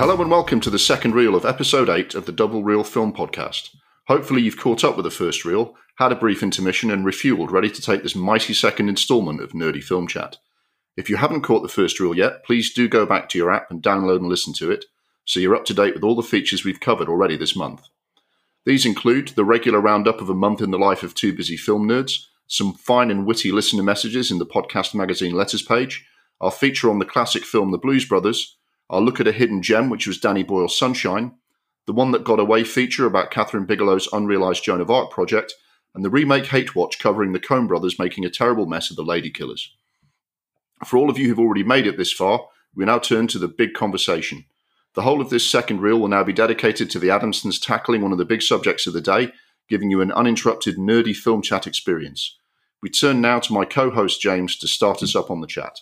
Hello and welcome to the second reel of episode 8 of the Double Reel Film Podcast. Hopefully, you've caught up with the first reel, had a brief intermission, and refueled, ready to take this mighty second instalment of Nerdy Film Chat. If you haven't caught the first reel yet, please do go back to your app and download and listen to it so you're up to date with all the features we've covered already this month. These include the regular roundup of a month in the life of two busy film nerds, some fine and witty listener messages in the podcast magazine letters page, our feature on the classic film The Blues Brothers, our look at a hidden gem, which was Danny Boyle's Sunshine, the one that got away feature about Kathryn Bigelow's unrealized Joan of Arc project, and the remake Hate Watch covering the Coen brothers making a terrible mess of the Lady Killers. For all of you who've already made it this far, we now turn to the big conversation. The whole of this second reel will now be dedicated to the Adamsons tackling one of the big subjects of the day, giving you an uninterrupted nerdy film chat experience. We turn now to my co host James to start us up on the chat.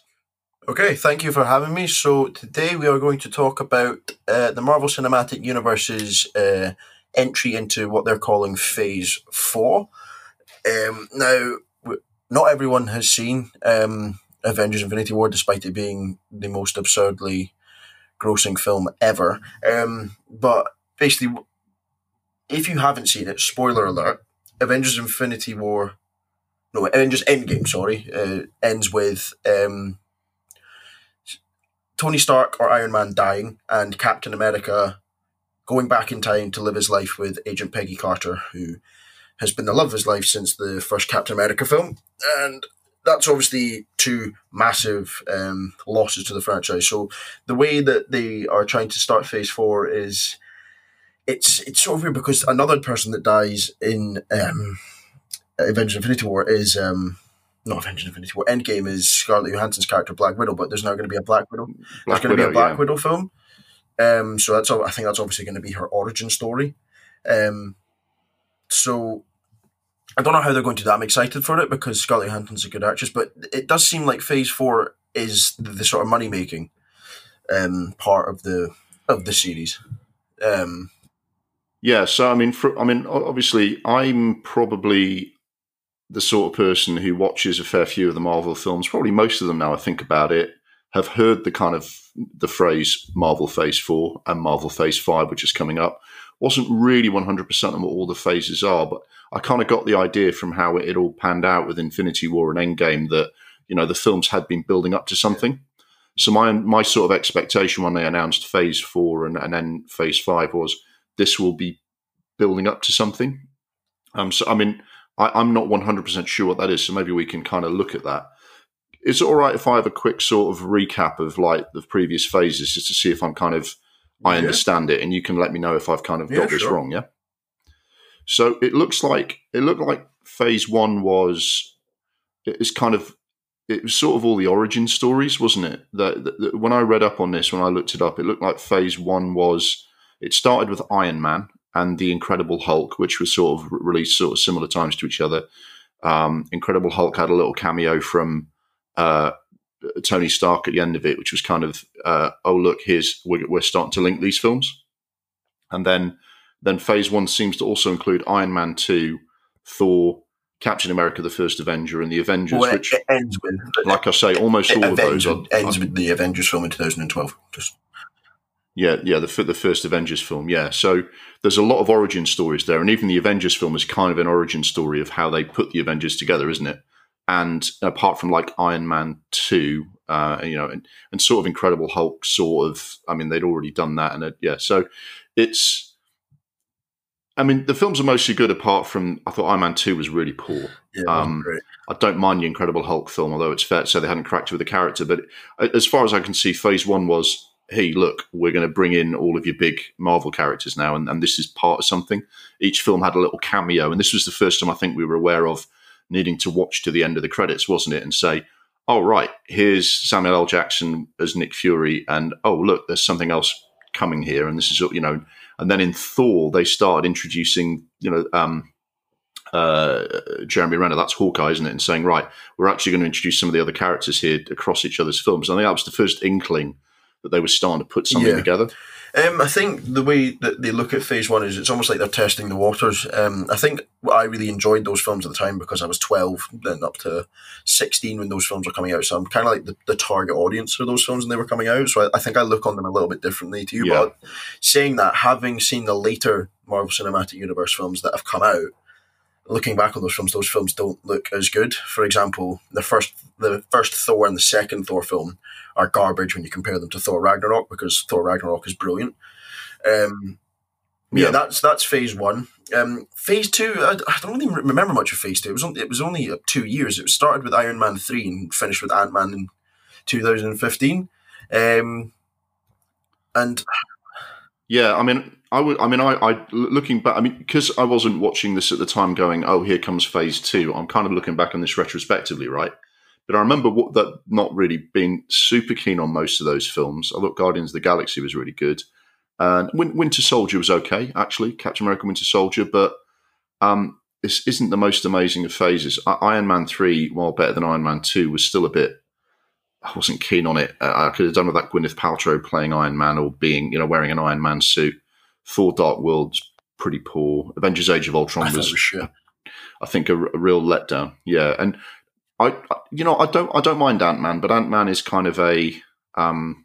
Okay, thank you for having me. So, today we are going to talk about uh, the Marvel Cinematic Universe's uh, entry into what they're calling Phase 4. Um, now, not everyone has seen um, Avengers Infinity War, despite it being the most absurdly grossing film ever. Um, but basically, if you haven't seen it, spoiler alert, Avengers Infinity War, no, Avengers Endgame, sorry, uh, ends with um, Tony Stark or Iron Man dying and Captain America going back in time to live his life with Agent Peggy Carter, who has been the love of his life since the first Captain America film. And that's obviously two massive um, losses to the franchise. So the way that they are trying to start Phase Four is it's it's sort of weird because another person that dies in um, Avengers Infinity War is um, not Avengers Infinity War. Endgame is Scarlett Johansson's character Black Widow, but there's now going to be a Black Widow. Black there's going to be a Black yeah. Widow film. Um, so that's I think that's obviously going to be her origin story. Um, so I don't know how they're going to do that. I'm excited for it because Scarlett Johansson's a good actress, but it does seem like Phase Four is the, the sort of money making um, part of the of the series. Um, yeah, so I mean, for, I mean, obviously, I'm probably the sort of person who watches a fair few of the Marvel films. Probably most of them now. I think about it, have heard the kind of the phrase Marvel Phase Four and Marvel Phase Five, which is coming up. Wasn't really 100% on what all the phases are, but I kind of got the idea from how it, it all panned out with Infinity War and Endgame that you know the films had been building up to something. So my my sort of expectation when they announced Phase Four and, and then Phase Five was this will be building up to something. Um, so I mean, I, am not 100 percent sure what that is. So maybe we can kind of look at that. Is it all right if I have a quick sort of recap of like the previous phases, just to see if I'm kind of I yeah. understand it, and you can let me know if I've kind of got this wrong. Yeah. So it looks like it looked like phase one was it's kind of it was sort of all the origin stories, wasn't it? That, when I read up on this, when I looked it up, it looked like phase one was it started with Iron Man and the Incredible Hulk, which was sort of released sort of similar times to each other. Um, Incredible Hulk had a little cameo from uh, Tony Stark at the end of it, which was kind of, uh, oh look, here's we're, we're starting to link these films, and then then Phase One seems to also include Iron Man Two, Thor, Captain America: The First Avenger, and the Avengers. Well, which, ends with, like I say, almost all of those are, ends with the Avengers film in 2012. Just yeah, yeah, the the first Avengers film. Yeah, so there's a lot of origin stories there, and even the Avengers film is kind of an origin story of how they put the Avengers together, isn't it? And apart from like Iron Man two, uh, you know, and, and sort of Incredible Hulk, sort of. I mean, they'd already done that, and it, yeah, so it's I mean, the films are mostly good. Apart from, I thought Iron Man Two was really poor. Yeah, um, I don't mind the Incredible Hulk film, although it's fair to say they hadn't cracked it with the character. But as far as I can see, Phase One was, hey, look, we're going to bring in all of your big Marvel characters now, and, and this is part of something. Each film had a little cameo, and this was the first time I think we were aware of needing to watch to the end of the credits, wasn't it? And say, oh right, here's Samuel L. Jackson as Nick Fury, and oh look, there's something else coming here, and this is you know and then in Thor, they started introducing, you know, um, uh, Jeremy Renner, that's Hawkeye, isn't it? And saying, right, we're actually going to introduce some of the other characters here across each other's films. And I think that was the first inkling that they were starting to put something Yeah. together. Um, I think the way that they look at Phase One is it's almost like they're testing the waters. Um, I think I really enjoyed those films at the time because I was twelve, then up to sixteen when those films were coming out. So I'm kind of like the, the target audience for those films when they were coming out. So I, I think I look on them a little bit differently to you. Yeah. But saying that, having seen the later Marvel Cinematic Universe films that have come out, looking back on those films, those films don't look as good. For example, the first the first Thor and the second Thor film are garbage when you compare them to Thor Ragnarok because Thor Ragnarok is brilliant. Um, yeah. Yeah. that's that's phase one. Um, phase two, I, I don't really remember much of phase two. It was only, it was only uh, two years. It started with Iron Man three and finished with Ant Man in 2015. Um, and Yeah, I mean, I would. I mean, I, I looking back. I mean, because I wasn't watching this at the time, going, "Oh, here comes Phase two. I'm kind of looking back on this retrospectively, right? But I remember what, that not really being super keen on most of those films. I thought Guardians of the Galaxy was really good, and Winter Soldier was okay, actually. Captain America: Winter Soldier, but um, this isn't the most amazing of phases. I- Iron Man three, while better than Iron Man two, was still a bit. I wasn't keen on it. I could have done with that Gwyneth Paltrow playing Iron Man or being, you know, wearing an Iron Man suit. Thor: Dark World's pretty poor. Avengers: Age of Ultron it was, was. I think, a, a real letdown. Yeah, and I, you know, I don't, I don't mind Ant Man, but Ant Man is kind of a, um,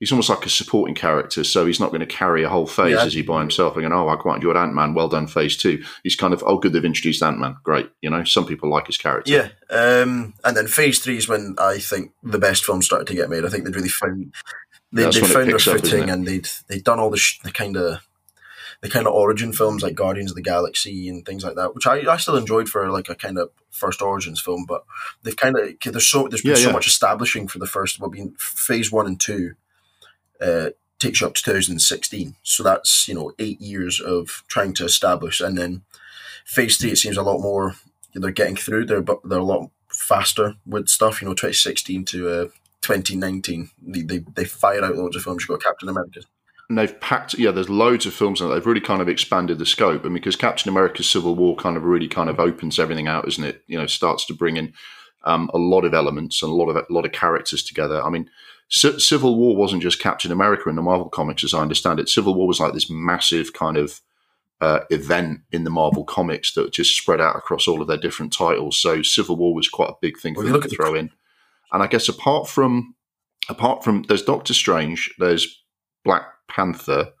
he's almost like a supporting character, so he's not going to carry a whole phase Yeah. as he by himself. And oh, I quite enjoyed Ant Man. Well done, Phase Two. He's kind of, oh, good, they've introduced Ant Man. Great, you know, some people like his character. Yeah, um, and then phase three is when I think the best films started to get made. I think they'd really found they they found their up, footing, and they'd they'd done all the sh- the kind of the kind of origin films like Guardians of the Galaxy and things like that, which I, I still enjoyed for like a kind of first origins film. But they've kind of there's so there's been Yeah, so yeah. much establishing for the first. Well, being phase one and two. Uh, takes you up to 2016 so that's you know eight years of trying to establish and then phase three it seems a lot more they're getting through they're but they're a lot faster with stuff you know 2016 to uh, 2019 they, they, they fire out loads of films you've got captain america and they've packed yeah there's loads of films and they've really kind of expanded the scope. And because captain america's civil war kind of really kind of opens everything out isn't it? You know starts to bring in um, a lot of elements and a lot of a lot of characters together. I mean C- civil war wasn't just captain america in the marvel comics as i understand it. Civil war was like this massive kind of uh, event in the marvel comics that just spread out across all of their different titles. So civil war was quite a big thing for Well, them to the- throw in. And i guess apart from apart from there's doctor strange there's Black Panther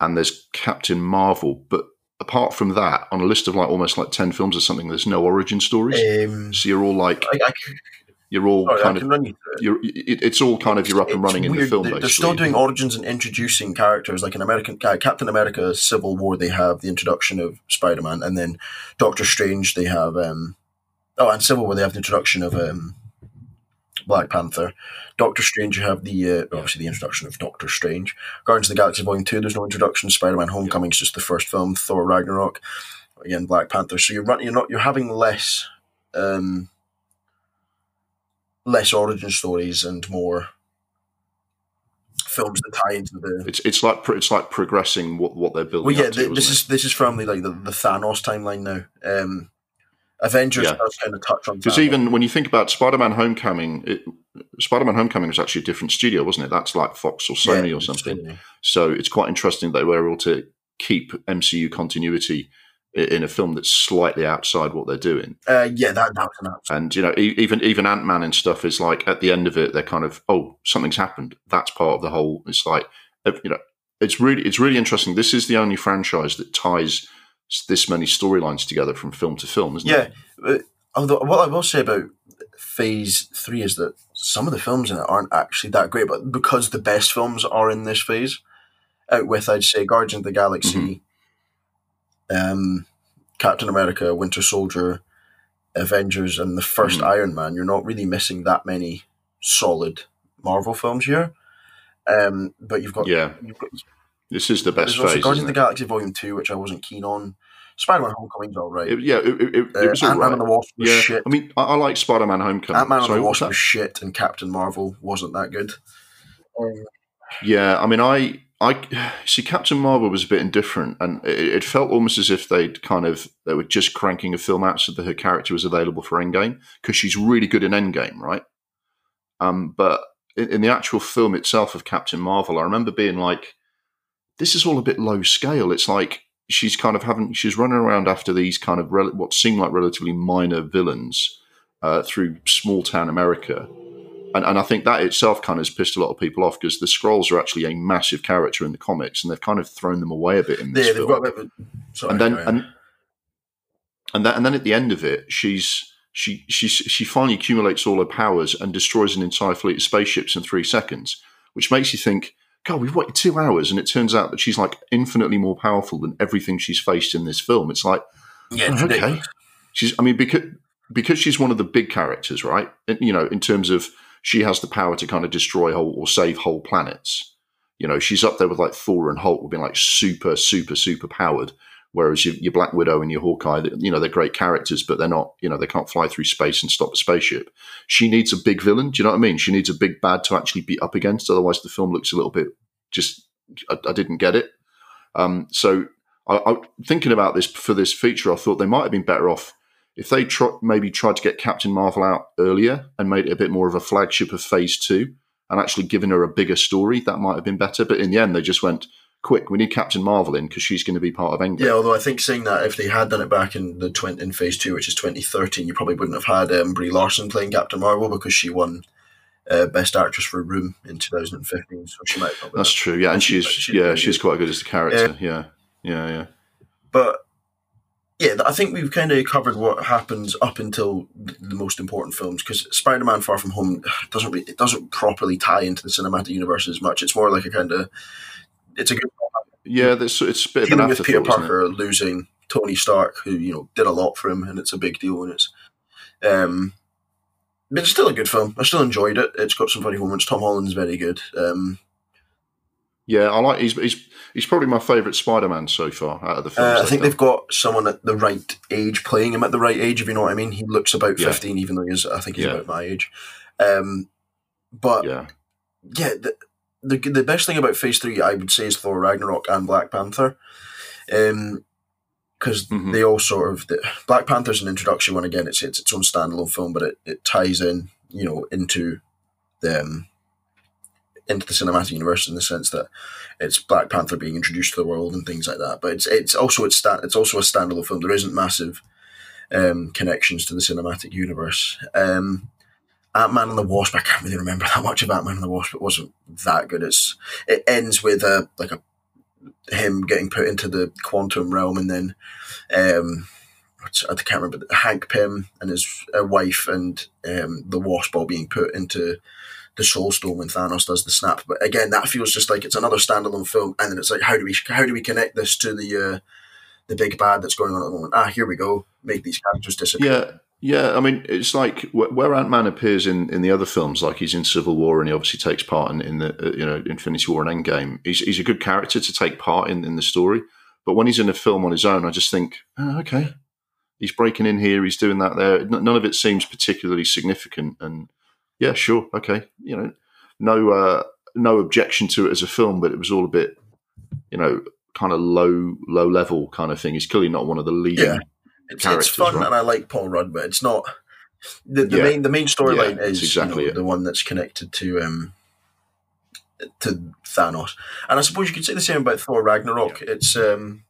and there's Captain Marvel. But apart from that, on a list of like almost like 10 films or something, there's no origin stories. um, so you're all like, I, I, you're all sorry, kind of, you you're, it, it's all kind of, you're up and running in the weird. film, they're still doing origins and introducing characters like in American uh, Captain America Civil War. They have the introduction of Spider Man, and then Doctor Strange. They have um, oh, and Civil War. They have the introduction of um, Black Panther. Doctor Strange. You have the uh, obviously the introduction of Doctor Strange. Guardians of the Galaxy Volume Two. There's no introduction. Spider Man Homecoming is just the first film. Thor Ragnarok. Again, Black Panther. So you're run, you're not you're having less. Um, less origin stories and more films that tie into the. It's, it's like it's like progressing what, what they're building Well, yeah, to, th- this is this is firmly like the, the Thanos timeline now. Um, Avengers Yeah. does kind of touch on Because even when you think about Spider-Man: Homecoming, it, Spider-Man: Homecoming was actually a different studio, wasn't it? That's like Fox or Sony Yeah, or something. Sony. So it's quite interesting that they were able to keep MCU continuity in a film that's slightly outside what they're doing. Uh, yeah, that that was an absolute. And you know, even even Ant Man and stuff is like at the end of it, they're kind of oh, something's happened. That's part of the whole. It's like you know, it's really it's really interesting. This is the only franchise that ties this many storylines together from film to film, isn't Yeah, it? uh, although what I will say about Phase Three is that some of the films in it aren't actually that great, but because the best films are in this phase, out with I'd say Guardians of the Galaxy, um, Captain America, Winter Soldier, Avengers, and the 1st Mhm. Iron Man. You're not really missing that many solid Marvel films here. Um, but you've got Yeah, you've got this is the best phase. Guardians of the? Galaxy Volume Two, which I wasn't keen on. Spider-Man: Homecoming's all right. It- yeah, it, it, it, Uh, was Ant-Man alright. and the Wasp was Yeah, shit. I mean, I, I like Spider-Man: Homecoming. Ant-Man and Sorry, the what was Wasp was shit, and Captain Marvel wasn't that good. Um, Yeah, I mean, I, I see Captain Marvel was a bit indifferent, and it, it felt almost as if they'd kind of they were just cranking a film out so that her character was available for Endgame because she's really good in Endgame, right? Um, but in, in the actual film itself of Captain Marvel, I remember being like, "This is all a bit low scale." It's like she's kind of having she's running around after these kind of rel- what seem like relatively minor villains uh, through small town America. And, and I think that itself kind of has pissed a lot of people off because the Skrulls are actually a massive character in the comics, and they've kind of thrown them away a bit in this Yeah, film. they've got a bit of a, sorry, and then and and then and then at the end of it, she's she she she finally accumulates all her powers and destroys an entire fleet of spaceships in three seconds, which makes you think, God, we've waited two hours, and it turns out that she's like infinitely more powerful than everything she's faced in this film. It's like, yeah, oh, okay, ridiculous. she's I mean because because she's one of the big characters, right? You know, in terms of she has the power to kind of destroy whole or save whole planets. You know, she's up there with like Thor and Hulk, being like super, super, super powered. Whereas your, your Black Widow and your Hawkeye, you know, they're great characters, but they're not, you know, they can't fly through space and stop a spaceship. She needs a big villain. Do you know what I mean? She needs a big bad to actually be up against. Otherwise, the film looks a little bit just, I, I didn't get it. Um, so, I, I, thinking about this for this feature, I thought they might have been better off if they tr- maybe tried to get Captain Marvel out earlier and made it a bit more of a flagship of Phase Two, and actually given her a bigger story. That might have been better. But in the end, they just went, "Quick, we need Captain Marvel in because she's going to be part of Endgame." Yeah, although I think saying that if they had done it back in the 20, in phase two, which is 2013, you probably wouldn't have had um, Brie Larson playing Captain Marvel because she won uh, Best Actress for Room in 2015. So she might not. That's that. true. Yeah, and she's she's yeah, she's quite good as the character. Yeah, yeah, yeah. But yeah, I think we've kind of covered what happens up until the the most important films because Spider-Man: Far From Home doesn't really, it doesn't properly tie into the cinematic universe as much. It's more like a kind of it's a good Yeah, there's, it's a bit dealing with Peter afterthought. isn't it? Parker losing Tony Stark, who you know did a lot for him, and it's a big deal. And it's, um, but it's still a good film. I still enjoyed it. It's got some funny moments. Tom Holland's very good. Um, Yeah, I like. He's he's he's probably my favourite Spider-Man so far out of the films. uh, I think they've got someone at the right age playing him at the right age. If you know what I mean, he looks about Yeah. fifteen, even though he's. I think he's Yeah. about my age. Um, but Yeah, yeah, the, the the best thing about Phase Three, I would say, is Thor Ragnarok and Black Panther, because Mhm. they all sort of the, Black Panther's an introduction one. Again, it's it's its own standalone film, but it, it ties in, you know, into the um, into the cinematic universe in the sense that it's Black Panther being introduced to the world and things like that. But it's it's also it's sta- it's also a standalone film. There isn't massive um, connections to the cinematic universe. Um, Ant Man and the Wasp. I can't really remember that much of Ant Man and the Wasp. It wasn't that good. It's it ends with a like a him getting put into the quantum realm, and then um, I can't remember Hank Pym and his uh, wife and um, the Wasp all being put into the Soul Stone when Thanos does the snap. But again, that feels just like it's another standalone film, and then it's like how do we how do we connect this to the uh, the big bad that's going on at the moment? Ah, here we go. Make these characters disappear. yeah, yeah. I mean, it's like where Ant Man appears in, in the other films, like he's in Civil War and he obviously takes part in, in the uh, you know Infinity War and Endgame. He's he's a good character to take part in in the story. But when he's in a film on his own, I just think, oh, okay, he's breaking in here, he's doing that there. None of it seems particularly significant. And yeah, sure, okay, you know, no uh, no objection to it as a film, but it was all a bit, you know, kind of low low level kind of thing. He's clearly not one of the leading. Yeah. It's, it's fun, right? and I like Paul Rudd, but it's not the, the Yeah. main the main storyline Yeah, is exactly you know, the one that's connected to um to Thanos, and I suppose you could say the same about Thor Ragnarok. It's um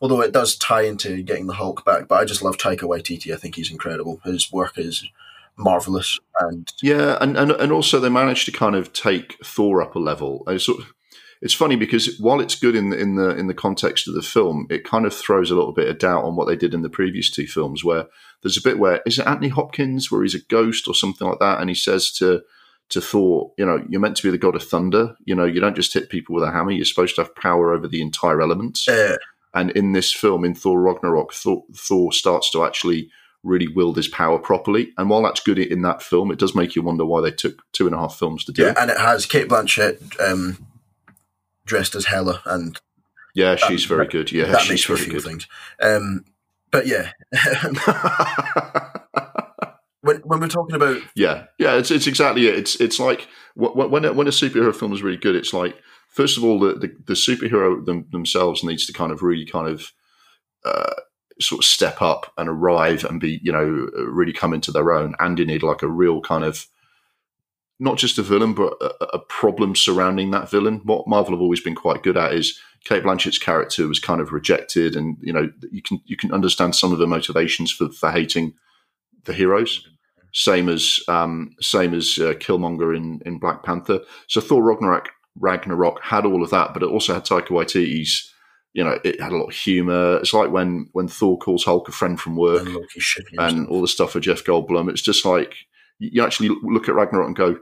although it does tie into getting the Hulk back, but I just love Taika Waititi. I think he's incredible. His work is marvelous, and Yeah, and, and and also they managed to kind of take Thor up a level. It's, sort of- it's funny because while it's good in the, in the in the context of the film, it kind of throws a little bit of doubt on what they did in the previous two films. Where there's a bit where is it Anthony Hopkins where he's a ghost or something like that, and he says to to Thor, you know, you're meant to be the god of thunder. You know, you don't just hit people with a hammer. You're supposed to have power over the entire elements. uh, And in this film, in Thor Ragnarok, Thor, Thor starts to actually really wield his power properly. And while that's good in that film, it does make you wonder why they took two and a half films to do yeah, it. and it has Cate Blanchett um, dressed as Hela, and Yeah, she's very good. Yeah, that she's makes very feel good. things. Um, but yeah, when when we're talking about yeah, yeah, it's it's exactly it. It's it's like wh- wh- when a, when a superhero film is really good, it's like first of all the the, the superhero them, themselves needs to kind of really kind of uh, sort of step up and arrive and be you know really come into their own, and you need like a real kind of not just a villain, but a, a, problem surrounding that villain. What Marvel have always been quite good at is Cate Blanchett's character was kind of rejected, and you know you can you can understand some of the motivations for for hating the heroes. Same as um, same as uh, Killmonger in in Black Panther. So Thor Ragnarok Ragnarok had all of that, but it also had Taika Waititi's. You know, it had a lot of humor. It's like when when Thor calls Hulk a friend from work, And and all the stuff with Jeff Goldblum. It's just like you actually look at Ragnarok and go,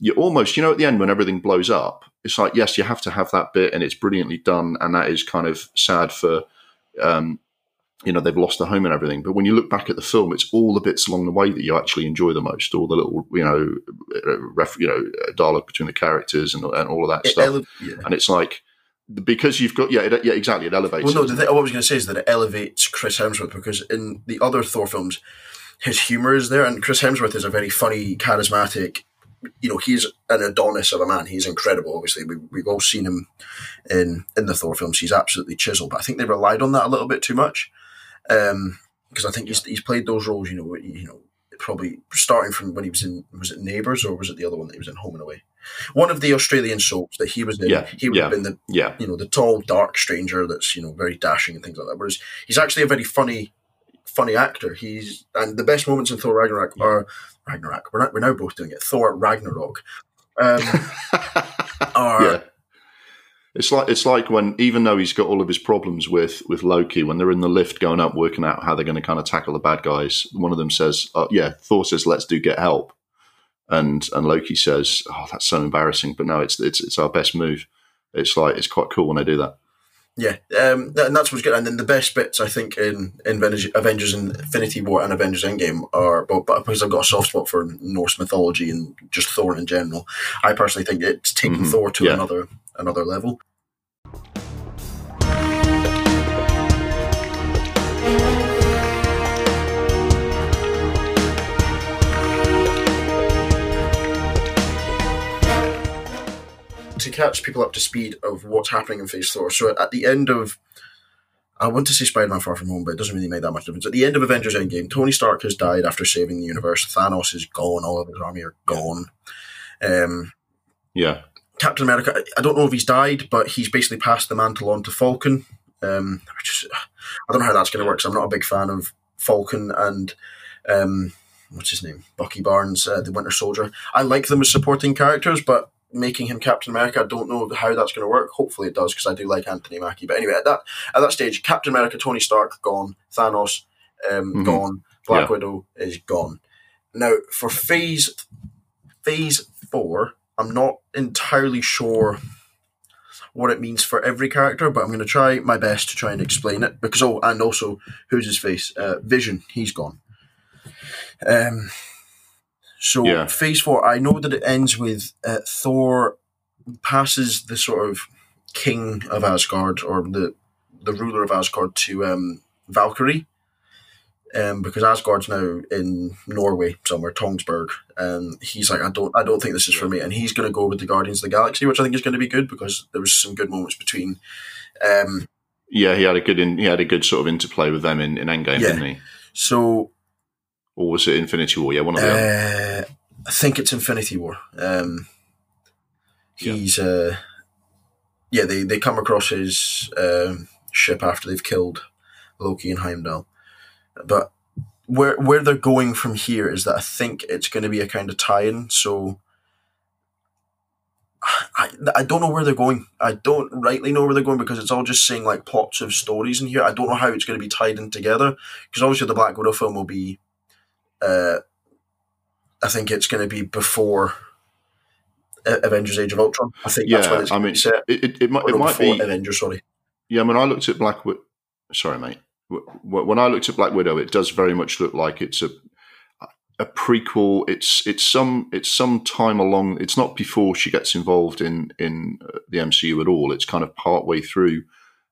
you almost, you know, at the end when everything blows up, it's like, yes, you have to have that bit and it's brilliantly done. And that is kind of sad for, um, you know, they've lost their home and everything. But when you look back at the film, it's all the bits along the way that you actually enjoy the most, all the little, you know, uh, ref, you know, dialogue between the characters and, and all of that It stuff. ele- yeah. and it's like, because you've got, yeah, it, yeah, exactly. It elevates. Well, no, the thing, what I was going to say is that it elevates Chris Hemsworth because in the other Thor films, his humor is there, and Chris Hemsworth is a very funny, charismatic. You know, he's an Adonis of a man. He's incredible. Obviously, we, we've all seen him in in the Thor films. He's absolutely chiseled, but I think they relied on that a little bit too much. Um, because I think he's, he's played those roles. You know, you know, probably starting from when he was in was it Neighbours or was it the other one that he was in Home and Away? One of the Australian soaps that he was in. Yeah, he would yeah. have been the yeah. you know the tall dark stranger that's you know very dashing and things like that whereas he's actually a very funny funny actor he's and the best moments in thor ragnarok are ragnarok we're, not, we're now both doing it thor ragnarok um, are yeah. It's like it's like when even though he's got all of his problems with with Loki, when they're in the lift going up, working out how they're going to kind of tackle the bad guys. One of them says, uh, "Yeah," Thor says, "Let's do get help," and and Loki says, "Oh, that's so embarrassing." But no, it's it's it's our best move. It's like it's quite cool when they do that. Yeah um, and that's what's good. And then the best bits i think in, in Avengers- infinity war and avengers endgame are well, but because i've got a soft spot for norse mythology and just thor in general i personally think it's taking Mhm, thor to yeah. another another level to catch people up to speed of what's happening in Phase Four. So at the end of, I want to say Spider-Man: Far From Home, but it doesn't really make that much difference. At the end of Avengers: Endgame, Tony Stark has died after saving the universe. Thanos is gone. All of his army are gone. Um, Yeah, Captain America, I- don't know if he's died, but he's basically passed the mantle on to Falcon. Um, is, I don't know how that's going to work. 'cause I'm not a big fan of Falcon and um, what's his name, Bucky Barnes, uh, the Winter Soldier. I like them as supporting characters, but making him Captain America, I don't know how that's going to work. Hopefully, it does because I do like Anthony Mackie. But anyway, at that at that stage, Captain America, Tony Stark gone, Thanos um, Mhm. gone, Black Yeah. Widow is gone. Now for Phase Phase Four, I'm not entirely sure what it means for every character, but I'm going to try my best to try and explain it. Because oh, and also, who's his face? Uh, Vision, he's gone. Um. So Yeah. Phase Four, I know that it ends with uh, Thor passes the sort of king of Asgard or the the ruler of Asgard to um, Valkyrie. Um, because Asgard's now in Norway somewhere, Tønsberg, and he's like, I don't, I don't think this is for me, and he's going to go with the Guardians of the Galaxy, which I think is going to be good because there was some good moments between. Um, yeah. He had a good in, he had a good sort of interplay with them in, in Endgame, Yeah. didn't he? so Or was it Infinity War? Yeah, one of the uh, I think it's Infinity War. Um, Yeah. he's, uh, yeah, they they come across his um, ship after they've killed Loki and Heimdall, but where where they're going from here is that I think it's going to be a kind of tie-in. So I, I don't know where they're going. I don't rightly know where they're going because it's all just saying like plots of stories in here. I don't know how it's going to be tied in together because obviously the Black Widow film will be. Uh, I think it's going to be before Avengers: Age of Ultron. I think that's when Yeah, it's I mean, be set. it, it, it might it might before be Avengers. Sorry. Yeah, when I looked at Black Widow, sorry, mate. When I looked at Black Widow, it does very much look like it's a a prequel. It's it's some it's some time along. It's not before she gets involved in in uh, the MCU at all. It's kind of part way through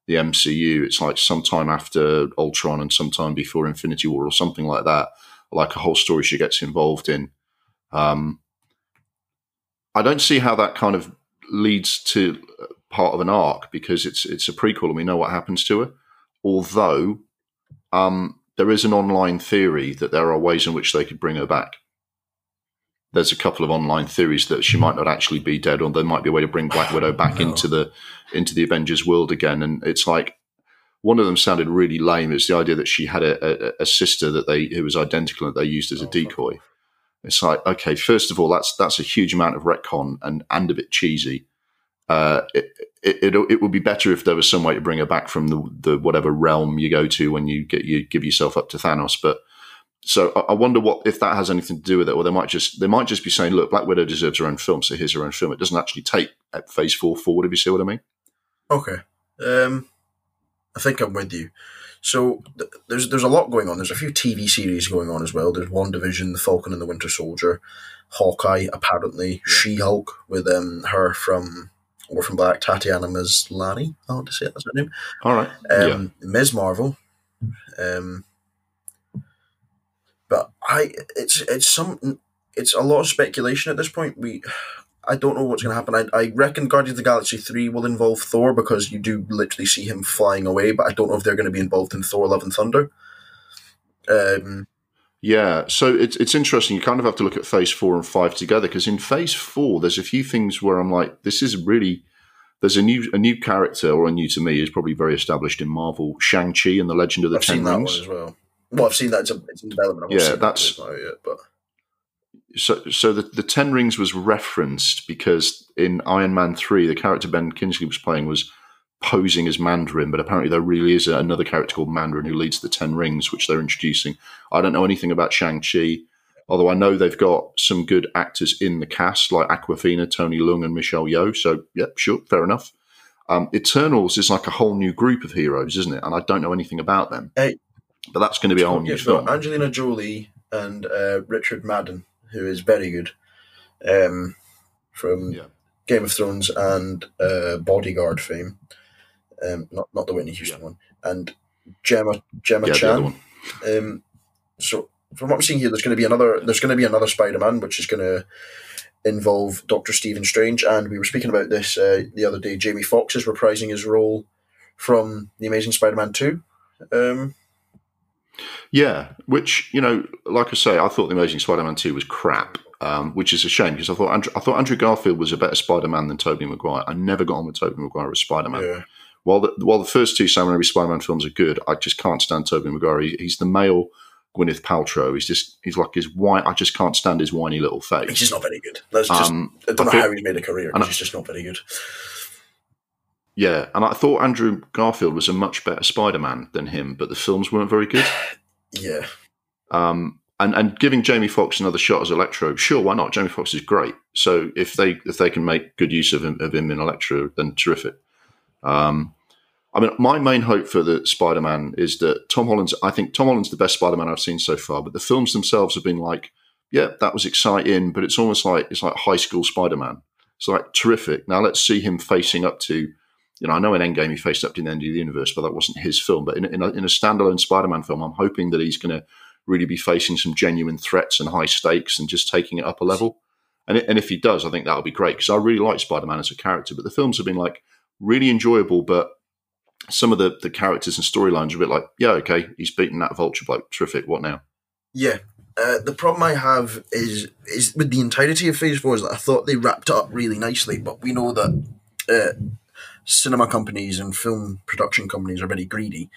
the MCU. It's like sometime after Ultron and sometime before Infinity War or something like that. Like a whole story she gets involved in. Um, I don't see how that kind of leads to uh, part of an arc because it's it's a prequel and we know what happens to her. Although um, there is an online theory that there are ways in which they could bring her back. there's a couple of online theories that she might not actually be dead, or there might be a way to bring Black Widow back No. into the into the Avengers world again. And it's like one of them sounded really lame. It's the idea that she had a, a, a sister that they who was identical that they used as a Oh, decoy. It's like okay, first of all, that's that's a huge amount of retcon and and a bit cheesy. Uh, it, it, it it would be better if there was some way to bring her back from the the whatever realm you go to when you get you give yourself up to Thanos. But so I, I wonder what if that has anything to do with it, or they might just they might just be saying, look, Black Widow deserves her own film, so here's her own film. It doesn't actually take Phase Four forward. If you see what I mean? Okay. Um, I think I'm with you. So th- there's there's a lot going on. There's a few TV series going on as well. There's WandaVision, The Falcon and the Winter Soldier, Hawkeye, apparently She Hulk with um her from Orphan Black, Tatiana Maslany. I want to say that's her name. All right. Um, Ms. Marvel. Um, but I, it's it's some, it's a lot of speculation at this point. We, I don't know what's going to happen. I, I reckon Guardians of the Galaxy three will involve Thor because you do literally see him flying away. But I don't know if they're going to be involved in Thor: Love and Thunder. Um, Yeah, so it's it's interesting. You kind of have to look at phase four and five together because in phase four, there's a few things where I'm like, this is really there's a new a new character or a new to me is probably very established in Marvel, Shang Chi and the Legend of the I've Ten seen that one Rings. as well. Well, I've seen that it's, a, it's in development. I've Yeah, that's- it's not out yet, but So so the the Ten Rings was referenced because in Iron Man three, the character Ben Kingsley was playing was posing as Mandarin, but apparently there really is another character called Mandarin who leads the Ten Rings, which they're introducing. I don't know anything about Shang Chi. Although I know they've got some good actors in the cast, like Awkwafina, Tony Leung, and Michelle Yeoh. So, yep, sure, fair enough. Um, Eternals is like a whole new group of heroes, isn't it? And I don't know anything about them. Hey. but that's going to be a whole new Yeah, film. Angelina Jolie and uh, Richard Madden, who is very good, um, from Yeah. Game of Thrones and uh, Bodyguard fame. Um, not not the Whitney Houston one, and Gemma Gemma Yeah, Chan. Um, so from what I'm seeing here, there's going to be another. There's going to be another Spider-Man, which is going to involve Doctor Stephen Strange. And we were speaking about this uh, the other day. Jamie Foxx is reprising his role from the Amazing Spider-Man Two. Um, Yeah, which you know, like I say, I thought the Amazing Spider-Man two was crap, um, which is a shame because I thought Andrew, I thought Andrew Garfield was a better Spider-Man than Tobey Maguire. I never got on with Tobey Maguire as Spider-Man. yeah. While the while the first two Sam Raimi Spider-Man films are good, I just can't stand Tobey Maguire. He, he's the male Gwyneth Paltrow. He's just he's like his whine. I just can't stand his whiny little face. He's just not very good. That's just Um, I don't I know thought- how he's made a career. He's just not very good. Yeah, and I thought Andrew Garfield was a much better Spider-Man than him, but the films weren't very good. Yeah, Um, and and giving Jamie Foxx another shot as Electro, sure, why not? Jamie Foxx is great. So if they if they can make good use of him, of him in Electro, then terrific. Um, I mean, my main hope for the Spider Man is that Tom Holland's. I think Tom Holland's the best Spider Man I've seen so far. But the films themselves have been like, yeah, that was exciting, but it's almost like it's like high school Spider Man. It's like terrific. Now let's see him facing up to. You know, I know in Endgame he faced up to the end of the universe, but that wasn't his film. But in, in, a, in a standalone Spider-Man film, I'm hoping that he's going to really be facing some genuine threats and high stakes and just taking it up a level. And, it, and if he does, I think that'll be great because I really like Spider Man as a character. But the films have been like really enjoyable, but some of the, the characters and storylines are a bit like, yeah, okay, he's beaten that vulture bloke. Terrific. What now? yeah. Uh, the problem I have is is with the entirety of Phase Four is that I thought they wrapped it up really nicely, but we know that uh, cinema companies and film production companies are very greedy,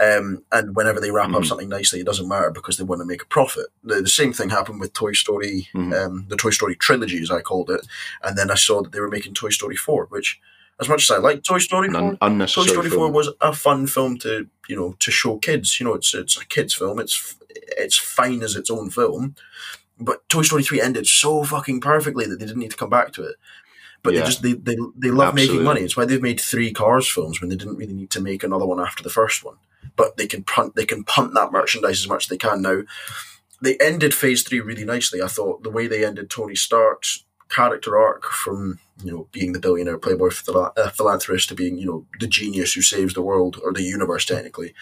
um, and whenever they wrap up Mhm. something nicely, it doesn't matter because they want to make a profit. The, the same thing happened with Toy Story, Mhm. um, the Toy Story trilogy, as I called it, and then I saw that they were making Toy Story Four, which, as much as I like Toy Story An Four, un- Toy Story film. Four was a fun film to you know to show kids. You know, it's it's a kids film. It's it's fine as its own film, but Toy Story Three ended so fucking perfectly that they didn't need to come back to it. But Yeah. they just they they, they love making money. It's why they've made three Cars films when they didn't really need to make another one after the first one. But they can punt they can punt that merchandise as much as they can now. They ended Phase Three really nicely. I thought the way they ended Tony Stark's character arc from you know being the billionaire playboy phila- uh, philanthropist to being you know the genius who saves the world or the universe technically,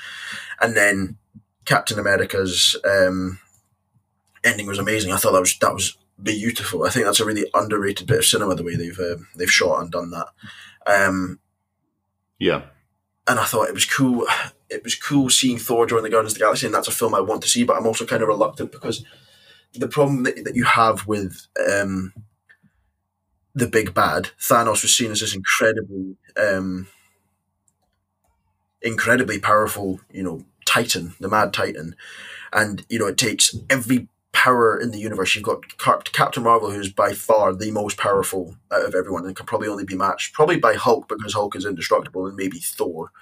and then Captain America's um, ending was amazing. I thought that was that was beautiful. I think that's a really underrated bit of cinema the way they've um, they've shot and done that. Um, Yeah. and I thought it was cool. It was cool seeing Thor join the Guardians of the Galaxy, and that's a film I want to see. But I'm also kind of reluctant because the problem that, that you have with um, the big bad, Thanos was seen as this incredibly, um, incredibly powerful, you know, Titan, the Mad Titan, and you know it takes every power in the universe. You've got Captain Marvel, who's by far the most powerful out of everyone, and can probably only be matched probably by Hulk because Hulk is indestructible, and maybe Thor.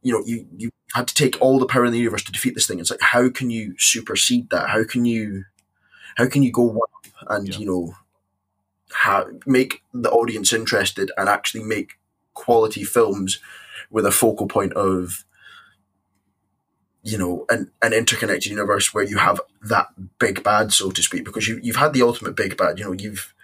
You know, you you had to take all the power in the universe to defeat this thing. It's like how can you supersede that? How can you how can you go one up and yeah. you know ha- make the audience interested and actually make quality films with a focal point of you know an, an interconnected universe where you have that big bad so to speak because you, you've had the ultimate big bad you know you've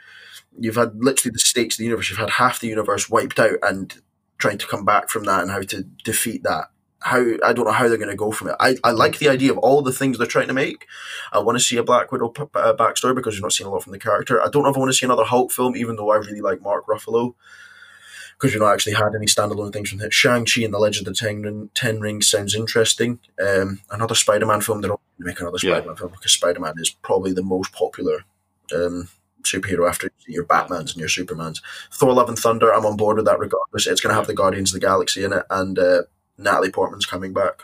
you've had literally the stakes of the universe you've had half the universe wiped out and trying to come back from that and how to defeat that how I don't know how they're going to go from it. I, I like the idea of all the things they're trying to make. I want to see a Black Widow p- uh, backstory because you're not seeing a lot from the character. I don't know if I want to see another Hulk film, even though I really like Mark Ruffalo because we've not actually had any standalone things from it. Shang-Chi and the Legend of the Ten, Ring, Ten Rings sounds interesting. Um, another Spider-Man film, they're not going to make another Spider-Man yeah. film because Spider-Man is probably the most popular um, superhero after your Batmans and your Supermans. Thor Love and Thunder, I'm on board with that regardless. It's going to have the Guardians of the Galaxy in it and uh, Natalie Portman's coming back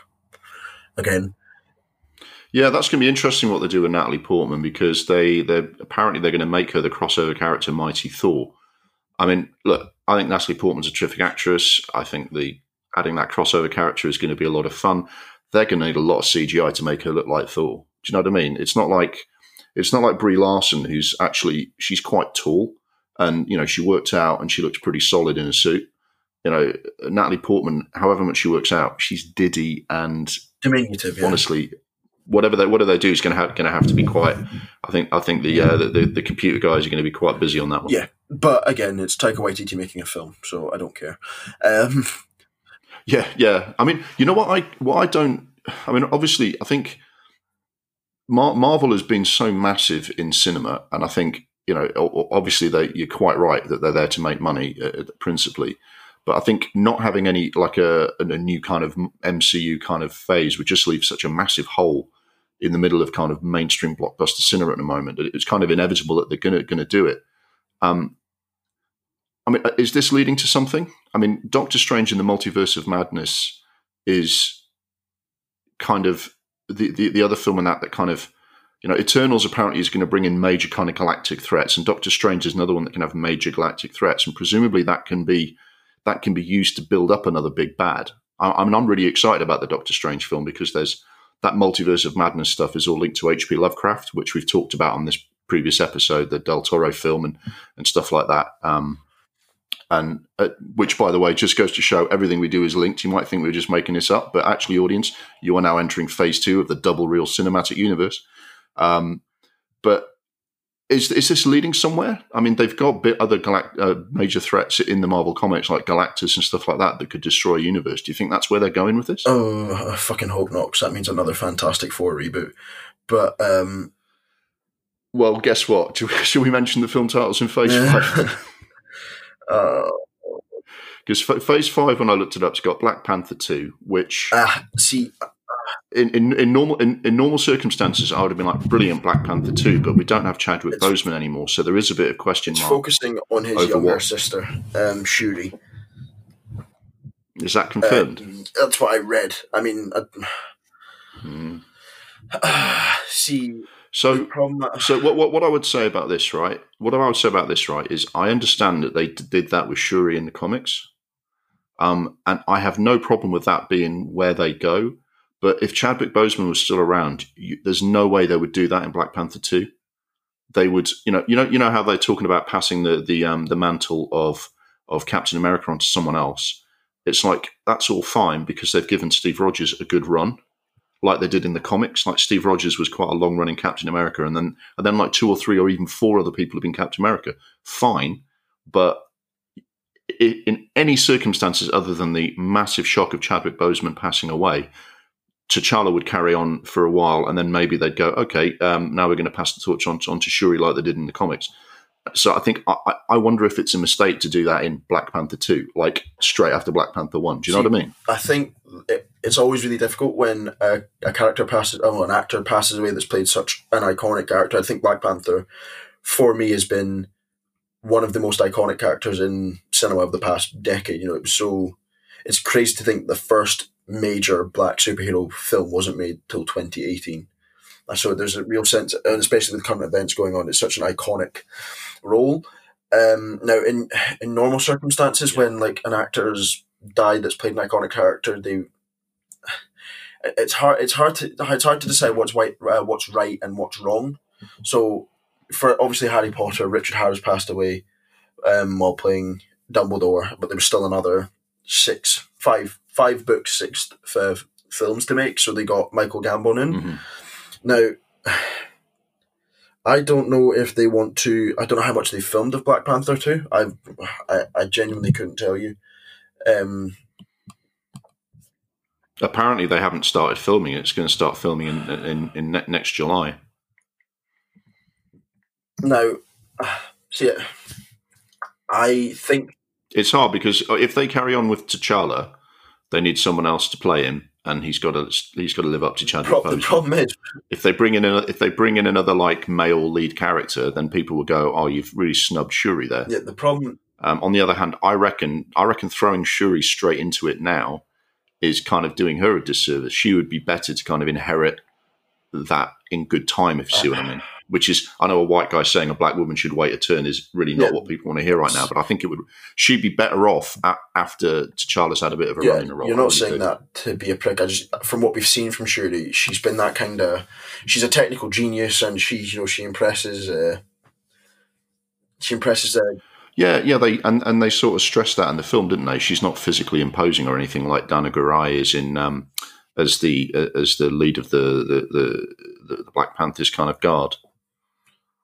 again. Yeah, that's going to be interesting what they do with Natalie Portman because they they apparently they're going to make her the crossover character Mighty Thor. I mean, look, I think Natalie Portman's a terrific actress. I think the adding that crossover character is going to be a lot of fun. They're going to need a lot of CGI to make her look like Thor. Do you know what I mean? It's not like it's not like Brie Larson, who's actually she's quite tall, and you know she worked out and she looked pretty solid in a suit you know, Natalie Portman, however much she works out, she's diddy and diminutive. Yeah. Honestly, whatever they whatever they do is going to have going to have to be quite. I think I think the, uh, the, the the computer guys are going to be quite busy on that one. Yeah, but again, it's Taika Waititi making a film, so I don't care. Um, yeah, yeah. I mean, you know what I what I don't. I mean, obviously, I think Mar- Marvel has been so massive in cinema, and I think you know, obviously, they, you're quite right that they're there to make money uh, principally. But I think not having any like a, a new kind of MCU kind of phase would just leave such a massive hole in the middle of kind of mainstream blockbuster cinema at the moment. It's kind of inevitable that they're going to do it. Um, I mean, is this leading to something? I mean, Doctor Strange in the Multiverse of Madness is kind of the, the, the other film in that that kind of you know, Eternals apparently is going to bring in major kind of galactic threats, and Doctor Strange is another one that can have major galactic threats, and presumably that can be that can be used to build up another big bad. I, I mean, I'm really excited about the Doctor Strange film because there's that multiverse of madness stuff is all linked to H.P. Lovecraft, which we've talked about on this previous episode, the Del Toro film and and stuff like that. Um, and uh, which, by the way, just goes to show everything we do is linked. You might think we are just making this up, but actually, audience, you are now entering phase two of the double reel cinematic universe. Um, but is is this leading somewhere? I mean, they've got bit other galact- uh, major threats in the Marvel comics like Galactus and stuff like that that could destroy a universe. Do you think that's where they're going with this? Oh, I fucking hope not, because that means another Fantastic Four reboot. But um, well, guess what? Should we mention the film titles in Phase Five? Because uh, Phase Five, when I looked it up, it's got Black Panther Two, which uh, see in, in, in normal in, in, normal circumstances, I would have been like brilliant Black Panther two, but we don't have Chadwick it's, Boseman anymore, so there is a bit of question mark. Focusing on his younger what? sister, um, Shuri. Is that confirmed? Um, that's what I read. I mean, I, hmm. uh, see. So, so what, what what I would say about this, right? What I would say about this, right, is I understand that they did that with Shuri in the comics, um, and I have no problem with that being where they go but if Chadwick Boseman was still around, you, there's no way they would do that in Black Panther two. They would, you know, you know, you know how they're talking about passing the the um, the mantle of of Captain America onto someone else. It's like that's all fine because they've given Steve Rogers a good run, like they did in the comics. Like Steve Rogers was quite a long running Captain America, and then and then like two or three or even four other people have been Captain America. Fine, but in any circumstances other than the massive shock of Chadwick Boseman passing away, T'Challa would carry on for a while, and then maybe they'd go, okay, um, now we're going to pass the torch on, on to Shuri like they did in the comics. So I think I, I wonder if it's a mistake to do that in Black Panther two, like straight after Black Panther one. Do you know See, what I mean? I think it, it's always really difficult when a, a character passes, oh, an actor passes away that's played such an iconic character. I think Black Panther, for me, has been one of the most iconic characters in cinema of the past decade. You know, it was so. It's crazy to think the first major black superhero film wasn't made till 2018. So there's a real sense, and especially with current events going on, it's such an iconic role. Um, now, in in normal circumstances, when like an actor has died that's played an iconic character, they it's hard it's hard to it's hard to decide what's right uh, what's right and what's wrong. So, for obviously Harry Potter, Richard Harris passed away um, while playing Dumbledore, but there was still another six, five, five books, six uh, films to make. So they got Michael Gambon in. Mm-hmm. Now, I don't know if they want to. I don't know how much they filmed of Black Panther two. I, I, I genuinely couldn't tell you. Um, Apparently, they haven't started filming. It's going to start filming in in, in ne- next July. now, see, I think It's hard because if they carry on with T'Challa, they need someone else to play him, and he's got to he's got to live up to Chadwick pro- the problem is if they bring in a, if they bring in another like male lead character, then people will go, "Oh, you've really snubbed Shuri there." yeah, the problem Um, on the other hand, I reckon I reckon throwing Shuri straight into it now is kind of doing her a disservice. She would be better to kind of inherit that in good time, if you see what I mean. Which is, I know a white guy saying a black woman should wait a turn is really not Yeah. what people want to hear right now. But I think it would. She'd be better off a- after T'Challa's had a bit of a yeah, run in the role. you're not saying that to be a prick. I just from what we've seen from Shuri, she's been that kind of. She's a technical genius, and she you know she impresses. Uh, she impresses. Uh, Yeah, yeah, they and, and they sort of stressed that in the film, didn't they? She's not physically imposing or anything like Danai Gurira is in um, as the uh, as the lead of the the, the the Black Panthers kind of guard.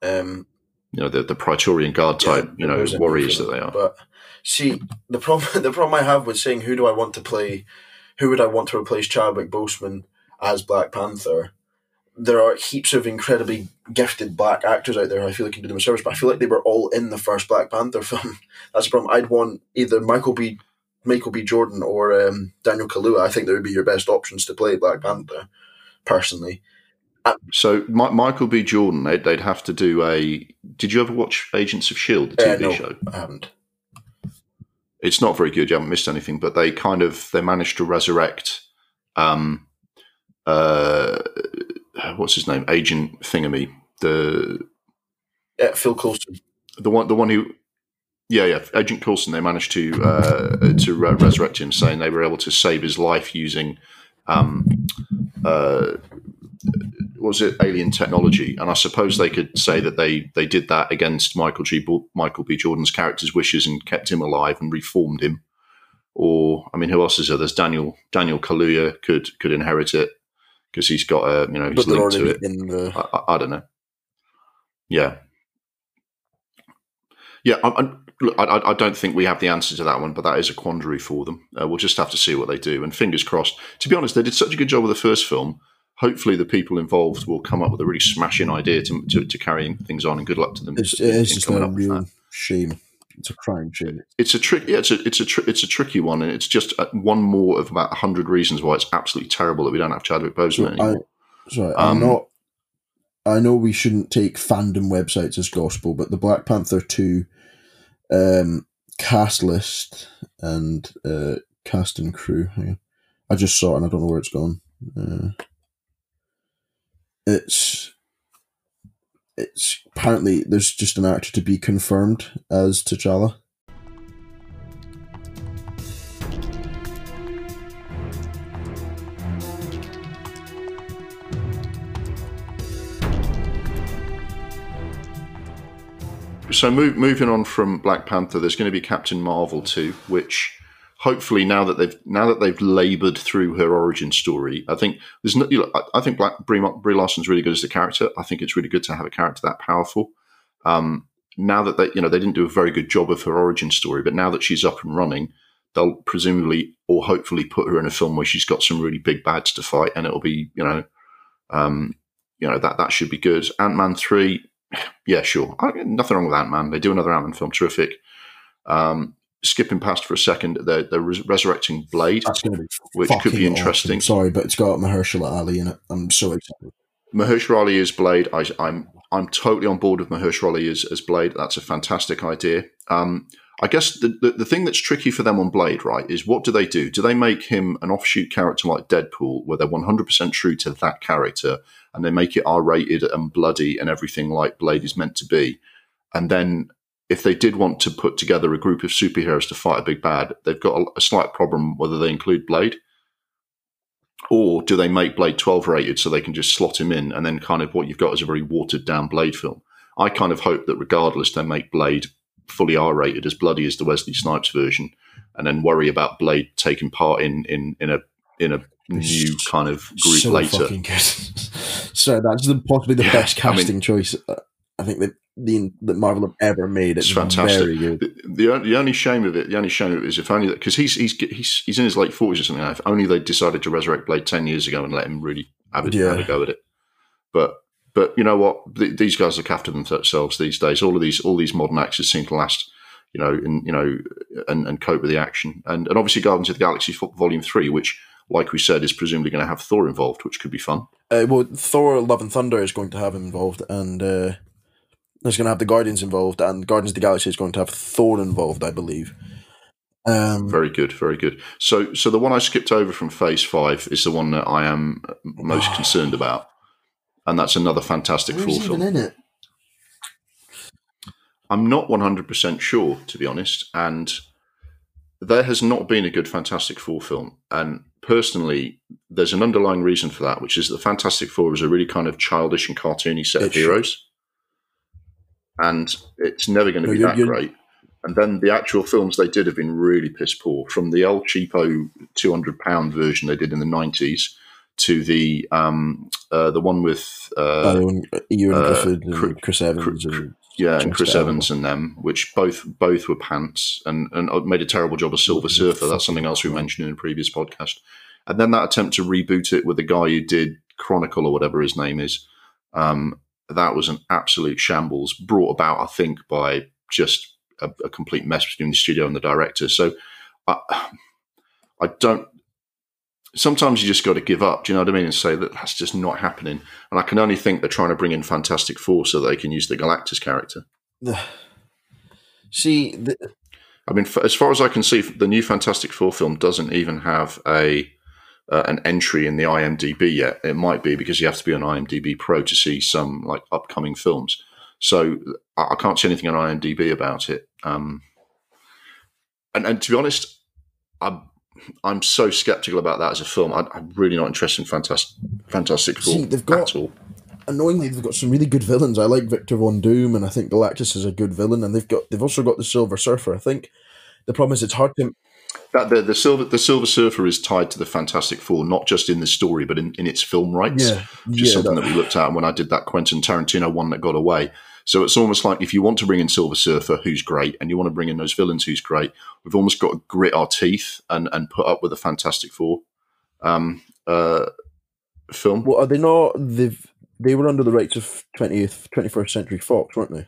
Um, You know, the the Praetorian Guard type, Yeah, you know, there's a need warriors that they are. But see, the problem the problem I have with saying who do I want to play, who would I want to replace Chadwick Boseman as Black Panther? There are heaps of incredibly gifted black actors out there. I feel like you can do them a service, but I feel like they were all in the first Black Panther film. That's the problem. I'd want either Michael B. Michael B. Jordan or um, Daniel Kaluuya. I think they would be your best options to play Black Panther. Personally, So Mi- Michael B. Jordan, they'd, they'd have to do a. Did you ever watch Agents of Shield, the Uh, TV no. show? I haven't. It's not very good. You haven't missed anything, but they kind of they managed to resurrect. Um, uh, what's his name? Agent Thingamy, the Yeah, Phil Coulson. the one the one who yeah yeah agent coulson they managed to uh, to re- resurrect him saying they were able to save his life using um uh was it alien technology and i suppose they could say that they they did that against michael g michael b jordan's character's wishes and kept him alive and reformed him or i mean who else is there there's daniel daniel kaluuya could could inherit it because he's got a you know he's linked to it in the. I, I, I don't know. Yeah, yeah. I, I, look, I, I don't think we have the answer to that one, but that is a quandary for them. Uh, we'll just have to see what they do, and fingers crossed. To be honest, they did such a good job with the first film. Hopefully, the people involved will come up with a really smashing idea to to, to carry things on, and good luck to them. It's, in- it is just a real shame. It's a crying shame. It's a trick. Yeah, it's a it's a tr- it's a tricky one, and it's just uh, one more of about hundred reasons why it's absolutely terrible that we don't have Chadwick Boseman So I, sorry, um, I'm not. I know we shouldn't take fandom websites as gospel, but the Black Panther two um, cast list and uh, cast and crew. hang on. I just saw it and I don't know where it's gone. Uh, it's it's apparently there's just an actor to be confirmed as T'Challa. so move, moving on from Black Panther, there's going to be Captain Marvel too, which hopefully now that they've now that they've laboured through her origin story, I think there's no. You know, I, I think Black Brie, Brie Larson's really good as the character. I think it's really good to have a character that powerful. Um, now that they, you know, they didn't do a very good job of her origin story, but now that she's up and running, they'll presumably or hopefully put her in a film where she's got some really big bads to fight, and it'll be, you know, um, you know that that should be good. Ant Man three, yeah, sure. I, nothing wrong with Ant Man. They do another Ant Man film, terrific. Um, skipping past for a second, they're, they're res- resurrecting Blade, That's going to be which could be interesting. awesome. Sorry, but it's got Mahershala Ali in it. I'm so excited. Mahershala Ali is Blade. I, I'm I'm totally on board with Mahershala Ali as, as Blade. That's a fantastic idea. Um, I guess the, the, the thing that's tricky for them on Blade, right, is what do they do? Do they make him an offshoot character like Deadpool, where they're 100% true to that character, and they make it R rated and bloody and everything like Blade is meant to be? And then if they did want to put together a group of superheroes to fight a big bad, they've got a, a slight problem whether they include Blade. Or do they make Blade 12 rated so they can just slot him in and then kind of what you've got is a very watered down Blade film? I kind of hope that regardless, they make Blade fully R rated, as bloody as the Wesley Snipes version, and then worry about Blade taking part in in, in a in a new kind of group so later. so that's the, possibly the Yeah, best I mean- casting choice uh, I think that the that Marvel have ever made. It's, It's fantastic. The, the, the only shame of it, the only shame of it is if only because he's he's he's he's in his late forties or something. Now. If only they decided to resurrect Blade ten years ago and let him really have, it, Yeah. have a go at it. But but you know what? Th- these guys look after themselves these days. All of these all these modern actors seem to last. You know, in you know, and, and cope with the action, and and obviously Guardians of the Galaxy Volume Three, which, like we said, is presumably going to have Thor involved, which could be fun. Uh, well, Thor: Love and Thunder is going to have him involved, and uh, there's going to have the Guardians involved, and Guardians of the Galaxy is going to have Thor involved, I believe. Um, Very good, very good. So, so the one I skipped over from Phase Five is the one that I am most concerned about, and that's another Fantastic Four film. even in it? I'm not 100 percent sure, to be honest, and there has not been a good Fantastic Four film. And personally, there's an underlying reason for that, which is that the Fantastic Four is a really kind of childish and cartoony set of It should. heroes, and it's never going to be that you're- great. And then the actual films they did have been really piss poor. From the old cheapo two hundred pound version they did in the nineties to the um, uh, the one with uh, Uh, when Ewan uh, Clifford and Cr- Chris Evans and yeah, and Chris. Evans and them, which both both were pants and and made a terrible job of Silver Surfer. That's something else we mentioned in a previous podcast. And then that attempt to reboot it with the guy who did Chronicle or whatever his name is, um, that was an absolute shambles, brought about I think by just a, a complete mess between the studio and the director. So I, I don't. Sometimes you just got to give up. Do you know what I mean? And say that that's just not happening. And I can only think they're trying to bring in Fantastic Four so they can use the Galactus character. see the, I mean, as far as I can see, the new Fantastic Four film doesn't even have a uh, an entry in the IMDb yet. It might be because you have to be on IMDb Pro to see some like upcoming films. So I, I can't see anything on IMDb about it. Um, and, and to be honest, I'm I'm so skeptical about that as a film. I, I'm really not interested in Fantastic Fantastic Four See, they've got- at all. annoyingly they've got some really good villains. I like Victor Von Doom, and I think Galactus is a good villain, and they've got they've also got the Silver Surfer. I think the problem is it's hard to That the, the silver the Silver Surfer is tied to the Fantastic Four, not just in the story, but in, in its film rights. yeah which is yeah something that- that we looked at when I did that Quentin Tarantino one that got away. So it's almost like if you want to bring in Silver Surfer, who's great, and you want to bring in those villains, who's great, we've almost got to grit our teeth and, and put up with the Fantastic Four um, uh, film. Well, are they not? They've they were under the rights of twentieth twenty first century Fox, weren't they?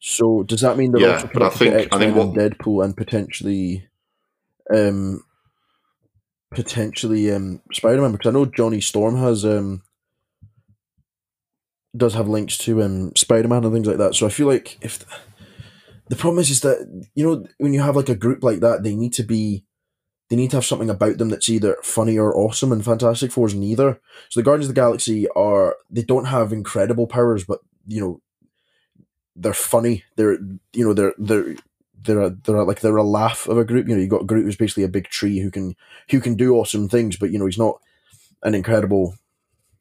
So does that mean they're Yeah, also I connected to think- I X-Men think and Deadpool and potentially, um, potentially um Spider Man? Because I know Johnny Storm has um does have links to um Spider Man and things like that. So I feel like if the problem is is that you know when you have like a group like that, they need to be they need to have something about them that's either funny or awesome, and Fantastic Four is neither. So the Guardians of the Galaxy are they don't have incredible powers, but you know they're funny. They're you know they're they're they're a, they're a, like they're a laugh of a group. You know you got Groot who's basically a big tree who can who can do awesome things, but you know he's not an incredible.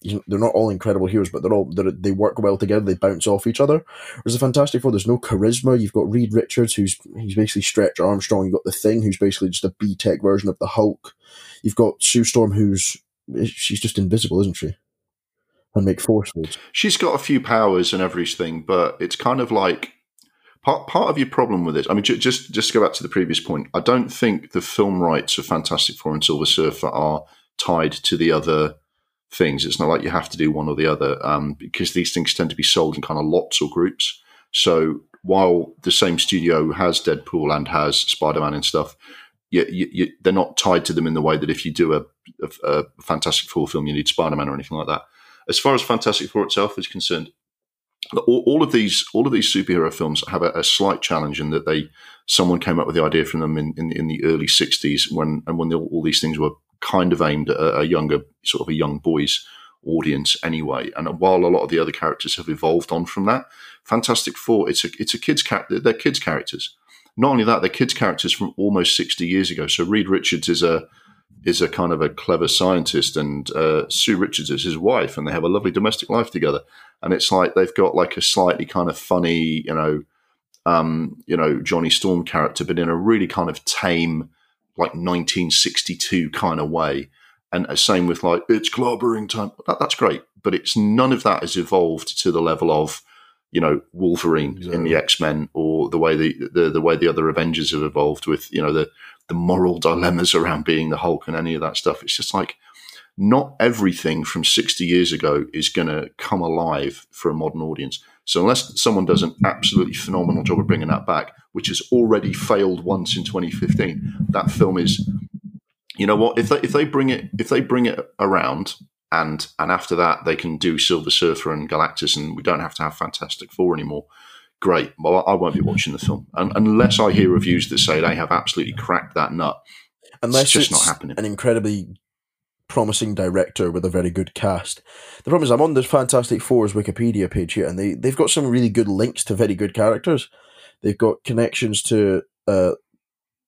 They're not all incredible heroes, but they're all they're, they work well together. They bounce off each other. There's a Fantastic Four, there's no charisma. You've got Reed Richards, who's he's basically Stretch Armstrong. You've got the Thing, who's basically just a B Tech version of the Hulk. You've got Sue Storm, who's she's just invisible, isn't she? And make force. She's got a few powers and everything, but it's kind of like part part of your problem with it. I mean, ju- just just to go back to the previous point, I don't think the film rights of Fantastic Four and Silver Surfer are tied to the other things. It's not like you have to do one or the other um, because these things tend to be sold in kind of lots or groups. So while the same studio has Deadpool and has Spider Man and stuff, you, you, you, they're not tied to them in the way that if you do a, a, a Fantastic Four film, you need Spider Man or anything like that. As far as Fantastic Four itself is concerned, all, all of these all of these superhero films have a, a, slight challenge in that they someone came up with the idea from them in, in, in the early '60s when and when the, all these things were kind of aimed at a, a younger sort of a young boys audience anyway. And while a lot of the other characters have evolved on from that, Fantastic Four it's a it's a kids character. They're kids characters. Not only that, they're kids characters from almost sixty years ago. So Reed Richards is a is a kind of a clever scientist, and uh, Sue Richards is his wife, and they have a lovely domestic life together. And it's like they've got like a slightly kind of funny, you know, um, you know, Johnny Storm character, but in a really kind of tame, like 1962 kind of way. And same with like it's clobbering time. That, that's great, but it's none of that has evolved to the level of you know Wolverine exactly. in the X Men or the way the, the the way the other Avengers have evolved with you know the the moral dilemmas around being the Hulk and any of that stuff. It's just like not everything from 60 years ago is going to come alive for a modern audience. So unless someone does an absolutely phenomenal job of bringing that back, which has already failed once in 2015, that film is, you know what? If they if they bring it if they bring it around and and after that they can do Silver Surfer and Galactus and we don't have to have Fantastic Four anymore great. Well, I won't be watching the film and, unless I hear reviews that say they have absolutely cracked that nut. Unless it's just it's not happening. An incredibly promising director with a very good cast. The problem is, I'm on this Fantastic Four's Wikipedia page here, and they they've got some really good links to very good characters. They've got connections to uh,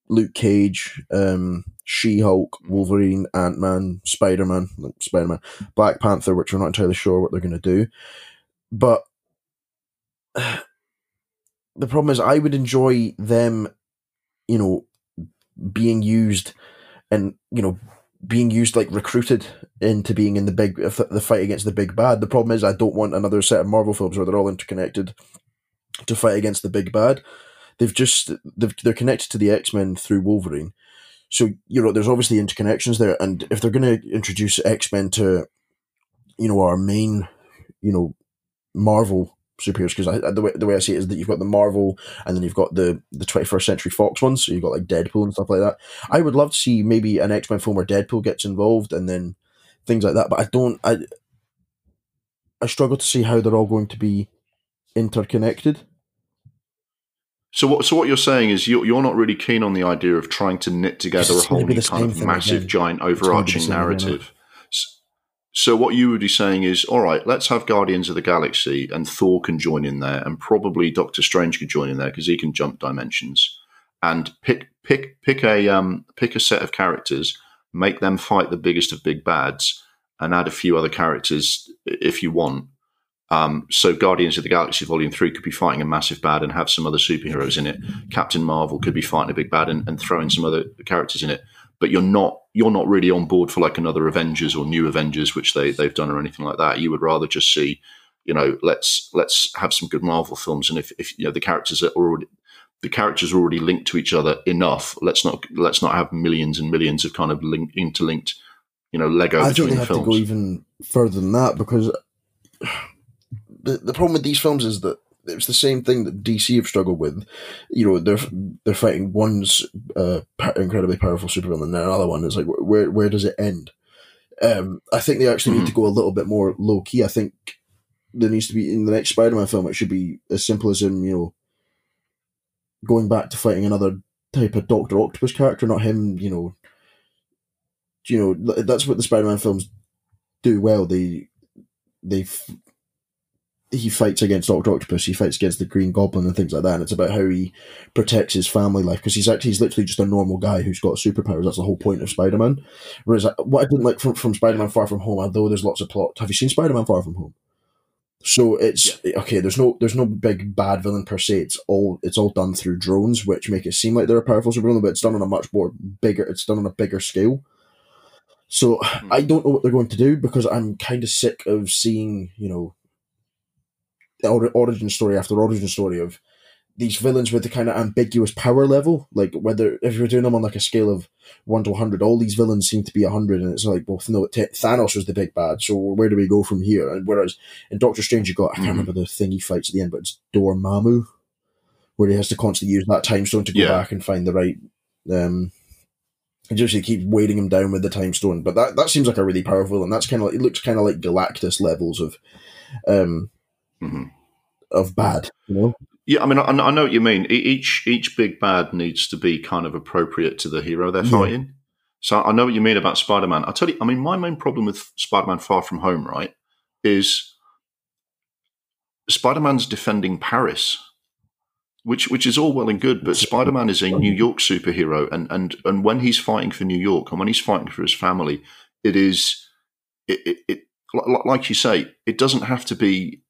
Luke Cage, um, She Hulk, Wolverine, Ant Man, Spider Man, Spider Man, Black Panther, which we're not entirely sure what they're going to do, but the problem is I would enjoy them, you know, being used and you know being used like recruited into being in the big the fight against the big bad. The problem is I don't want another set of Marvel films where they're all interconnected to fight against the big bad. They've just they've, they're connected to the X Men through Wolverine, so you know there's obviously interconnections there. And if they're going to introduce X Men to, you know, our main, you know, Marvel superheroes because the way the way I see it is that you've got the Marvel and then you've got the the 21st Century Fox ones. So you've got like Deadpool and stuff like that. I would love to see maybe an X Men film where Deadpool gets involved and then things like that. But I don't. I I struggle to see how they're all going to be interconnected. So what? So what you're saying is you're, you're not really keen on the idea of trying to knit together a whole new kind of massive, again. giant, overarching narrative. So what you would be saying is, all right, let's have Guardians of the Galaxy, and Thor can join in there, and probably Doctor Strange could join in there because he can jump dimensions, and pick pick pick a um, pick a set of characters, make them fight the biggest of big bads, and add a few other characters if you want. Um, so Guardians of the Galaxy Volume Three could be fighting a massive bad and have some other superheroes in it. Captain Marvel could be fighting a big bad and, and throw in some other characters in it but you're not you're not really on board for like another Avengers or new Avengers, which they they've done or anything like that. You would rather just see, you know, let's let's have some good Marvel films, and if if you know the characters are already the characters are already linked to each other enough, let's not let's not have millions and millions of kind of link, interlinked, you know, Lego. I don't think have films. to go even further than that because the the problem with these films is that it's the same thing that DC have struggled with. You know, they're they're fighting one's uh, incredibly powerful supervillain, and then another one is like, where where does it end? Um, I think they actually mm-hmm. need to go a little bit more low key. I think there needs to be in the next Spider-Man film. It should be as simple as him, you know, going back to fighting another type of Doctor Octopus character, not him. You know, you know that's what the Spider-Man films do well. They they he fights against Doctor Octopus, he fights against the Green Goblin and things like that. And it's about how he protects his family life because he's actually he's literally just a normal guy who's got superpowers. That's the whole point of Spider Man. Whereas uh, what I didn't like from, from Spider Man Far From Home, although there's lots of plot. Have you seen Spider Man Far From Home? So it's yeah. okay. There's no there's no big bad villain per se. It's all it's all done through drones, which make it seem like they're a powerful supervillain, but it's done on a much more bigger. It's done on a bigger scale. So mm. I don't know what they're going to do because I'm kind of sick of seeing you know origin story after origin story of these villains with the kind of ambiguous power level, like whether if you're doing them on like a scale of one to hundred, all these villains seem to be hundred, and it's like, well, no, T- Thanos was the big bad, so where do we go from here? And whereas in Doctor Strange, you got I can't Mhm. remember the thing he fights at the end, but it's Dormammu, where he has to constantly use that time stone to go Yeah. back and find the right. Um, and just he keeps weighting him down with the time stone, but that that seems like a really powerful, and that's kind of like, it looks kind of like Galactus levels of, um, Mhm. of bad, you know. Yeah, I mean, I, I know what you mean. Each each big bad needs to be kind of appropriate to the hero they're Yeah. fighting. So I know what you mean about Spider Man. I tell you, I mean, my main problem with Spider Man Far From Home, right, is Spider Man's defending Paris, which which is all well and good, but Spider Man is a New York superhero, and and and when he's fighting for New York and when he's fighting for his family, it is it, it, it like you say, it doesn't have to be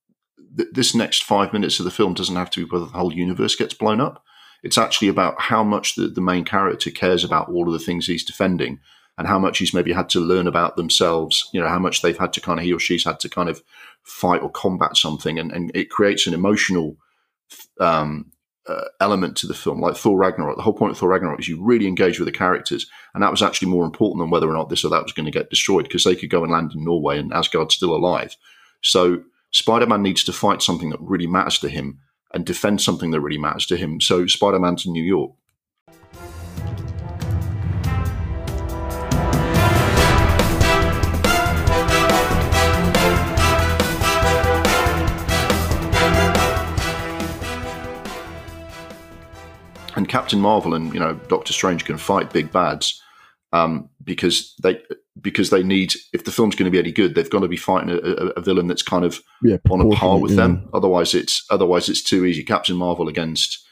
th- this next five minutes of the film doesn't have to be whether the whole universe gets blown up. It's actually about how much the, the main character cares about all of the things he's defending and how much he's maybe had to learn about themselves, you know, how much they've had to kind of, he or she's had to kind of fight or combat something. And, and it creates an emotional um, uh, element to the film, like Thor Ragnarok. The whole point of Thor Ragnarok is you really engage with the characters. And that was actually more important than whether or not this or that was going to get destroyed because they could go and land in Norway and Asgard's still alive. So Spider Man needs to fight something that really matters to him and defend something that really matters to him. So Spider Man's in New York. And Captain Marvel and you know Doctor Strange can fight big bads um, because they because they need if the film's going to be any good, they've got to be fighting a, a, a villain that's kind of Yeah, on a par with yeah. them. Otherwise, it's otherwise it's too easy. Captain Marvel against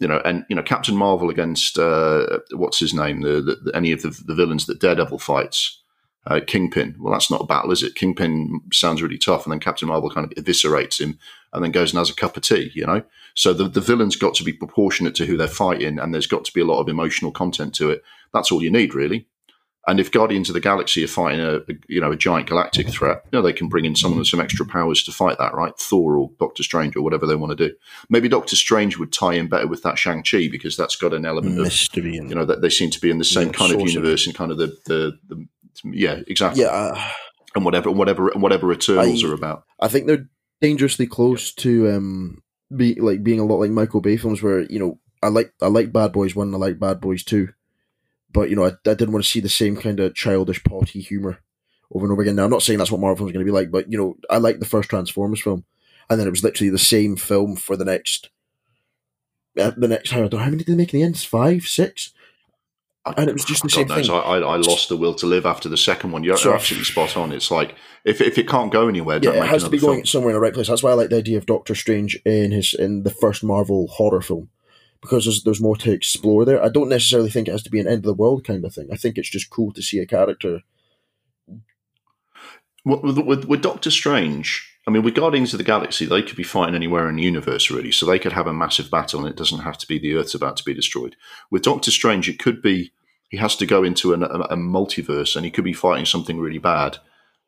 you know, and you know Captain Marvel against uh, what's his name? The, the, the any of the, the villains that Daredevil fights. Uh, Kingpin. Well, that's not a battle, is it? Kingpin sounds really tough, and then Captain Marvel kind of eviscerates him, and then goes and has a cup of tea. You know, so the the villain's got to be proportionate to who they're fighting, and there's got to be a lot of emotional content to it. That's all you need, really. And if Guardians of the Galaxy are fighting a, a you know a giant galactic threat, you know they can bring in someone with some extra powers to fight that, right? Thor or Doctor Strange or whatever they want to do. Maybe Doctor Strange would tie in better with that Shang Chi because that's got an element of mystery and you know that they seem to be in the same kind of universe and kind of the the, the yeah exactly yeah. uh, and whatever whatever whatever Eternals I- are about. I think they're dangerously close to um be like being a lot like Michael Bay films where you know I like I like Bad Boys One, I like Bad Boys Two, but you know I, I didn't want to see the same kind of childish potty humor over and over again. Now I'm not saying that's what Marvel films going to be like, but you know I like the first Transformers film, and then it was literally the same film for the next. Uh, the next, I don't know how many did they make in the end? Five, six, and it was just the God same knows, thing. I, I, lost the will to live after the second one. You're, So- absolutely spot on. It's like if if it can't go anywhere, yeah, it has to be going film. somewhere in the right place. That's why I like the idea of Doctor Strange in his in the first Marvel horror film because there's, there's more to explore there. I don't necessarily think it has to be an end of the world kind of thing. I think it's just cool to see a character. With, with, with, Doctor Strange, I mean, with Guardians of the Galaxy, they could be fighting anywhere in the universe, really. So they could have a massive battle, and it doesn't have to be the Earth's about to be destroyed. With Doctor Strange, it could be he has to go into an, a, a multiverse, and he could be fighting something really bad.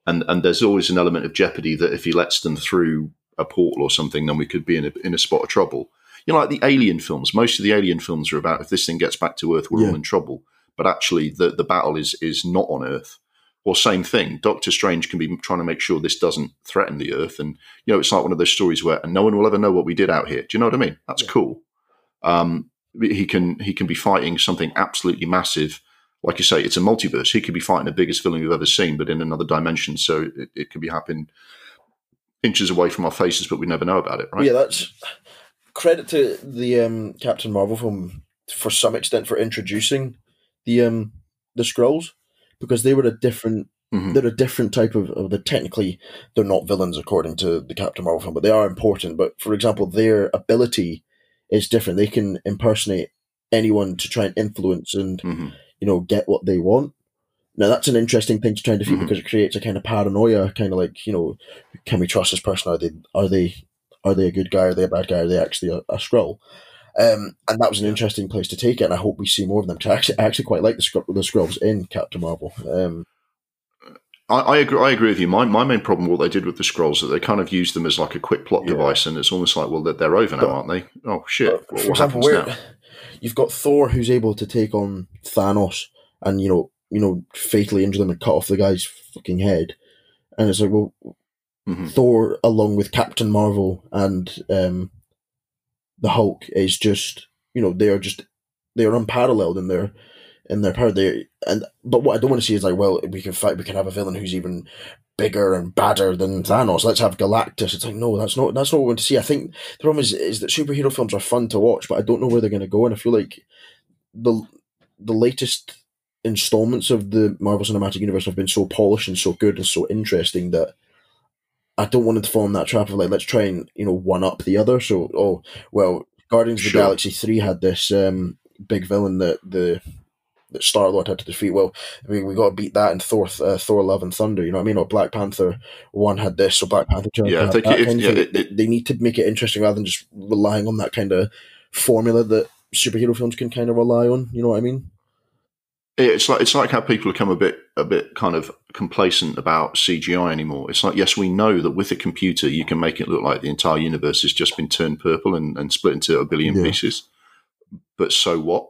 And and there's always an element of jeopardy that if he lets them through a portal or something, then we could be in a, in a spot of trouble. You know, like the Alien films. Most of the Alien films are about if this thing gets back to Earth, we're Yeah. all in trouble. But actually, the the battle is is not on Earth. Or same thing, Doctor Strange can be trying to make sure this doesn't threaten the Earth, and you know it's like one of those stories where and no one will ever know what we did out here. Do you know what I mean? That's Yeah. cool. Um, he can he can be fighting something absolutely massive, like you say, it's a multiverse. He could be fighting the biggest villain we've ever seen, but in another dimension. So it, it could be happening inches away from our faces, but we never know about it, right? Yeah, that's credit to the um, Captain Marvel film for some extent for introducing the um, the Skrulls because they were a different Mhm. they're a different type of, of the technically they're not villains according to the Captain Marvel film, but they are important. But for example, their ability is different. They can impersonate anyone to try and influence and Mhm. you know get what they want. Now that's an interesting thing to try and defeat Mhm. because it creates a kind of paranoia, kind of like you know, can we trust this person? Are they are they are they a good guy? Are they a bad guy? Are they actually a, a Skrull? Um, and that was an interesting place to take it, and I hope we see more of them. I actually, I actually quite like the Skrull, the Skrulls in Captain Marvel. Um, I, I, agree. I agree with you. My my main problem, what they did with the Skrulls, is that they kind of used them as like a quick plot Yeah. device, and it's almost like, well, they're, they're over now, aren't they? Oh shit! What, what example, happens where now? you've got Thor who's able to take on Thanos and you know, you know, fatally injure them and cut off the guy's fucking head, and it's like, well, Mhm. Thor along with Captain Marvel and um, the Hulk is just, you know, they are just they are unparalleled in their in their power. They and but what I don't want to see is like, well, we can fight, we can have a villain who's even bigger and badder than Thanos. Let's have Galactus. It's like no, that's not that's not what we want to see. I think the problem is is that superhero films are fun to watch, but I don't know where they're going to go, and I feel like the the latest installments of the Marvel Cinematic Universe have been so polished and so good and so interesting that I don't want it to fall in that trap of like let's try and you know one up the other. So oh well, Guardians of the Galaxy three had this um, big villain that the that Star Lord had to defeat. Well, we we got to beat that in Thor uh, Thor Love and Thunder. You know what I mean? Or Black Panther one had this, so Black Panther two. Yeah, I think that if- kind of yeah, it- it- they need to make it interesting rather than just relying on that kind of formula that superhero films can kind of rely on. You know what I mean? It's like it's like how people become a bit a bit kind of complacent about CGI anymore. It's like yes, we know that with a computer you can make it look like the entire universe has just been turned purple and, and split into a billion Yeah. pieces. But so what?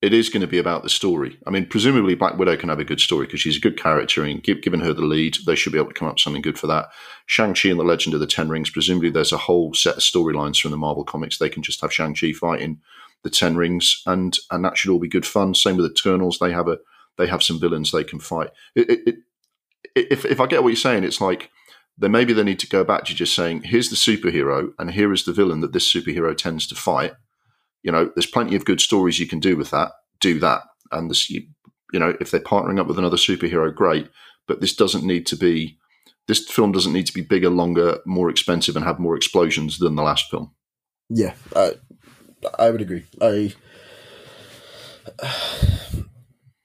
It is going to be about the story. I mean, presumably Black Widow can have a good story because she's a good character, and give, given her the lead, they should be able to come up with something good for that. Shang Chi and the Legend of the Ten Rings. Presumably, there's a whole set of storylines from the Marvel comics. They can just have Shang Chi fighting the Ten Rings, and and that should all be good fun. Same with Eternals; they have a they have some villains they can fight. It, it, it, if if I get what you're saying, it's like then maybe they need to go back to just saying, here's the superhero, and here is the villain that this superhero tends to fight. You know, there's plenty of good stories you can do with that. Do that, and this, you, you know, if they're partnering up with another superhero, great. But this doesn't need to be. This film doesn't need to be bigger, longer, more expensive, and have more explosions than the last film. Yeah, I I would agree.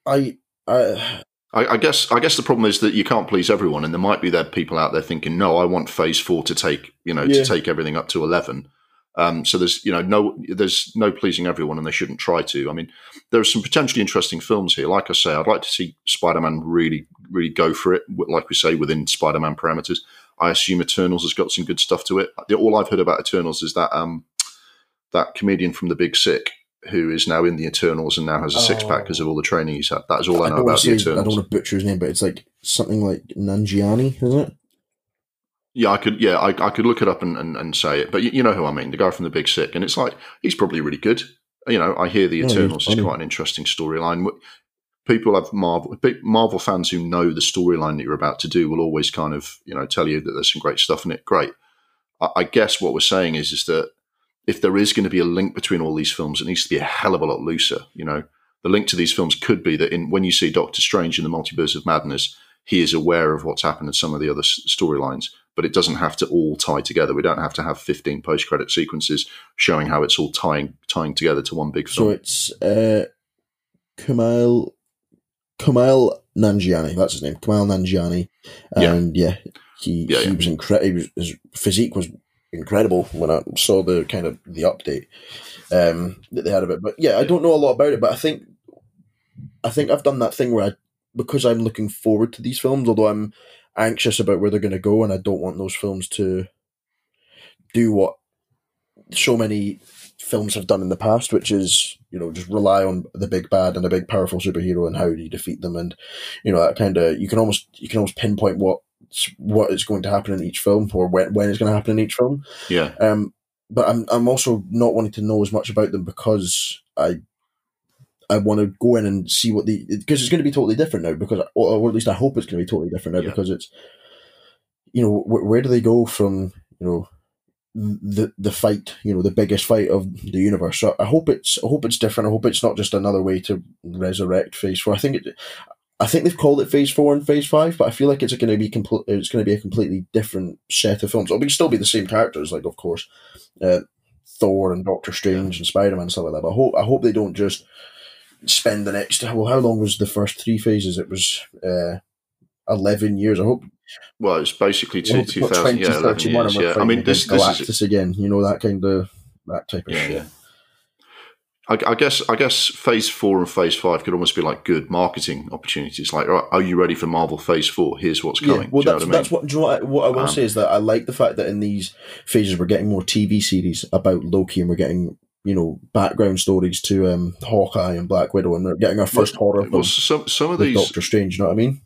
I I I I, guess I guess the problem is that you can't please everyone, and there might be there people out there thinking, "No, I want Phase Four to take you know Yeah. to take everything up to 11. Um, so there's you know no there's no pleasing everyone, and they shouldn't try to. I mean, there are some potentially interesting films here. Like I say, I'd like to see Spider-Man really really go for it. Like we say within Spider-Man parameters. I assume Eternals has got some good stuff to it. All I've heard about Eternals is that um, that comedian from The Big Sick. Who is now in the Eternals and now has a six pack Oh. because of all the training he's had? That is all I I know about the say I don't want to butcher his name, but it's like something like Nanjiani, isn't it? Yeah, I could. Yeah, I, I could look it up and, and, and say it, but you, you know who I mean, the guy from the Big Sick, and it's like he's probably really good. You know, I hear the Yeah, Eternals is quite an interesting storyline. People have Marvel Marvel fans who know the storyline that you're about to do will always kind of you know tell you that there's some great stuff in it. Great. I, I guess what we're saying is is that if there is going to be a link between all these films, it needs to be a hell of a lot looser. You know, the link to these films could be that in when you see Doctor Strange in the Multiverse of Madness, he is aware of what's happened in some of the other s- storylines, but it doesn't have to all tie together. We don't have to have 15 post credit sequences showing how it's all tying tying together to one big film. So it's uh, Kamal Kumail Nanjiani. That's his name, Kamal Nanjiani. Yeah. And yeah, he Yeah, he yeah. was incredible. His physique was incredible when I saw the kind of the update um, that they had of it. But yeah, I don't know a lot about it, but I think I think I've done that thing where I because I'm looking forward to these films, although I'm anxious about where they're going to go, and I don't want those films to do what so many films have done in the past, which is you know just rely on the big bad and a big powerful superhero and how do you defeat them, and you know that kind of you can almost you can almost pinpoint what what is going to happen in each film or when when it's going to happen in each film. Yeah, Um, but I'm I'm also not wanting to know as much about them because I I want to go in and see what the because it's going to be totally different now because or, or at least I hope it's going to be totally different now Yeah. because it's you know where, where do they go from you know the the fight you know the biggest fight of the universe so I hope it's I hope it's different I hope it's not just another way to resurrect Phase Four I think it I think they've called it Phase Four and Phase Five but I feel like it's going to be complete it's going to be a completely different set of films it'll be, still be the same characters like of course uh, Thor and Doctor Strange and Spider Man and stuff like that. But I hope I hope they don't just spend the next. Well, how long was the first three phases? It was uh, eleven years. I hope. well, it's basically two, not 2000, yeah, 11 years. Yeah, I mean, this, this is again. You know that kind of that type of Yeah, shit. yeah. I, I, guess I guess Phase Four and Phase Five could almost be like good marketing opportunities. Like, right, are you ready for Marvel Phase Four? Here's what's coming. Yeah, well, that's, what, I mean? that's what. You know what, I, what I will um, say is that I like the fact that in these phases we're getting more TV series about Loki, and we're getting you know background stories to um, Hawkeye and Black Widow, and we're getting our first well, horror. Well, some some of these Doctor Strange. You know what I mean?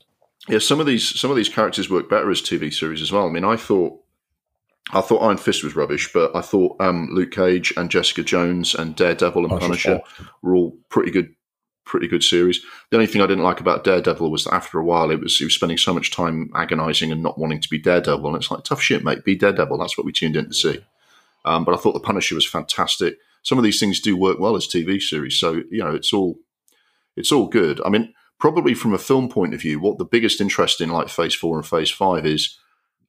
Yeah, some of these some of these characters work better as TV series as well. I mean, I thought I thought Iron Fist was rubbish, but I thought um, Luke Cage and Jessica Jones and Daredevil and Punisher were all pretty good, pretty good series. The only thing I didn't like about Daredevil was that after a while, it was he was spending so much time agonising and not wanting to be Daredevil, and it's like tough shit, mate. Be Daredevil. That's what we tuned in to see. Um, but I thought the Punisher was fantastic. Some of these things do work well as TV series, so you know it's all it's all good. I mean, probably from a film point of view, what the biggest interest in like Phase Four and Phase Five is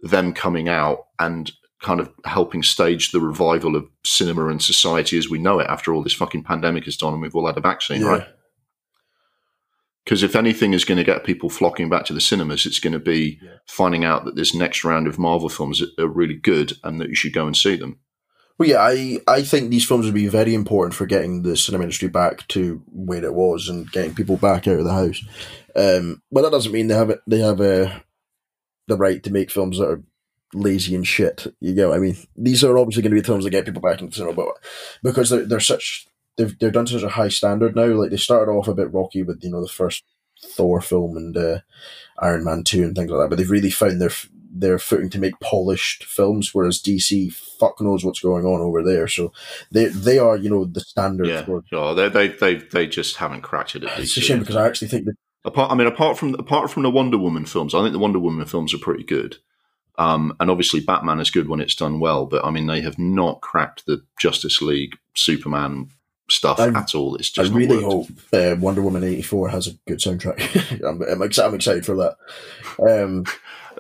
them coming out and kind of helping stage the revival of cinema and society as we know it after all this fucking pandemic is done and we've all had a vaccine, yeah. right? Because if anything is going to get people flocking back to the cinemas, it's going to be yeah. finding out that this next round of Marvel films are really good and that you should go and see them. Well, yeah, I, I think these films would be very important for getting the cinema industry back to where it was and getting people back out of the house. Um, but that doesn't mean they have they have a, the right to make films that are lazy and shit. You know, I mean, these are obviously going to be films that get people back into cinema, but because they're, they're such they've they're done to such a high standard now. Like they started off a bit rocky with you know the first Thor film and uh, Iron Man two and things like that, but they've really found their their footing to make polished films, whereas DC fuck knows what's going on over there. So they they are you know the standard. Yeah, for, sure. They they they they just haven't cracked it. At it's DC. a shame because I actually think that. Apart, I mean, apart from apart from the Wonder Woman films, I think the Wonder Woman films are pretty good. Um, and obviously, Batman is good when it's done well, but I mean, they have not cracked the Justice League, Superman stuff I, at all. It's just I really hope uh, Wonder Woman eighty four has a good soundtrack. I'm, I'm, excited, I'm, excited for that. Um,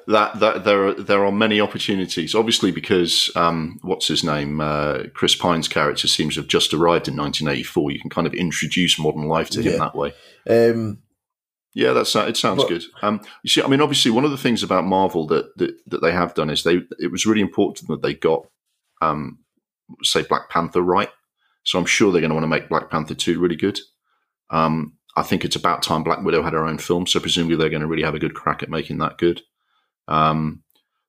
that that there are there are many opportunities. Obviously, because um, what's his name, uh, Chris Pine's character seems to have just arrived in 1984. You can kind of introduce modern life to him that way. Um, yeah, that's it. Sounds but, good. Um, you see, I mean, obviously, one of the things about Marvel that, that that they have done is they it was really important that they got, um, say, Black Panther right. So I'm sure they're going to want to make Black Panther two really good. Um, I think it's about time Black Widow had her own film, so presumably they're going to really have a good crack at making that good. Um,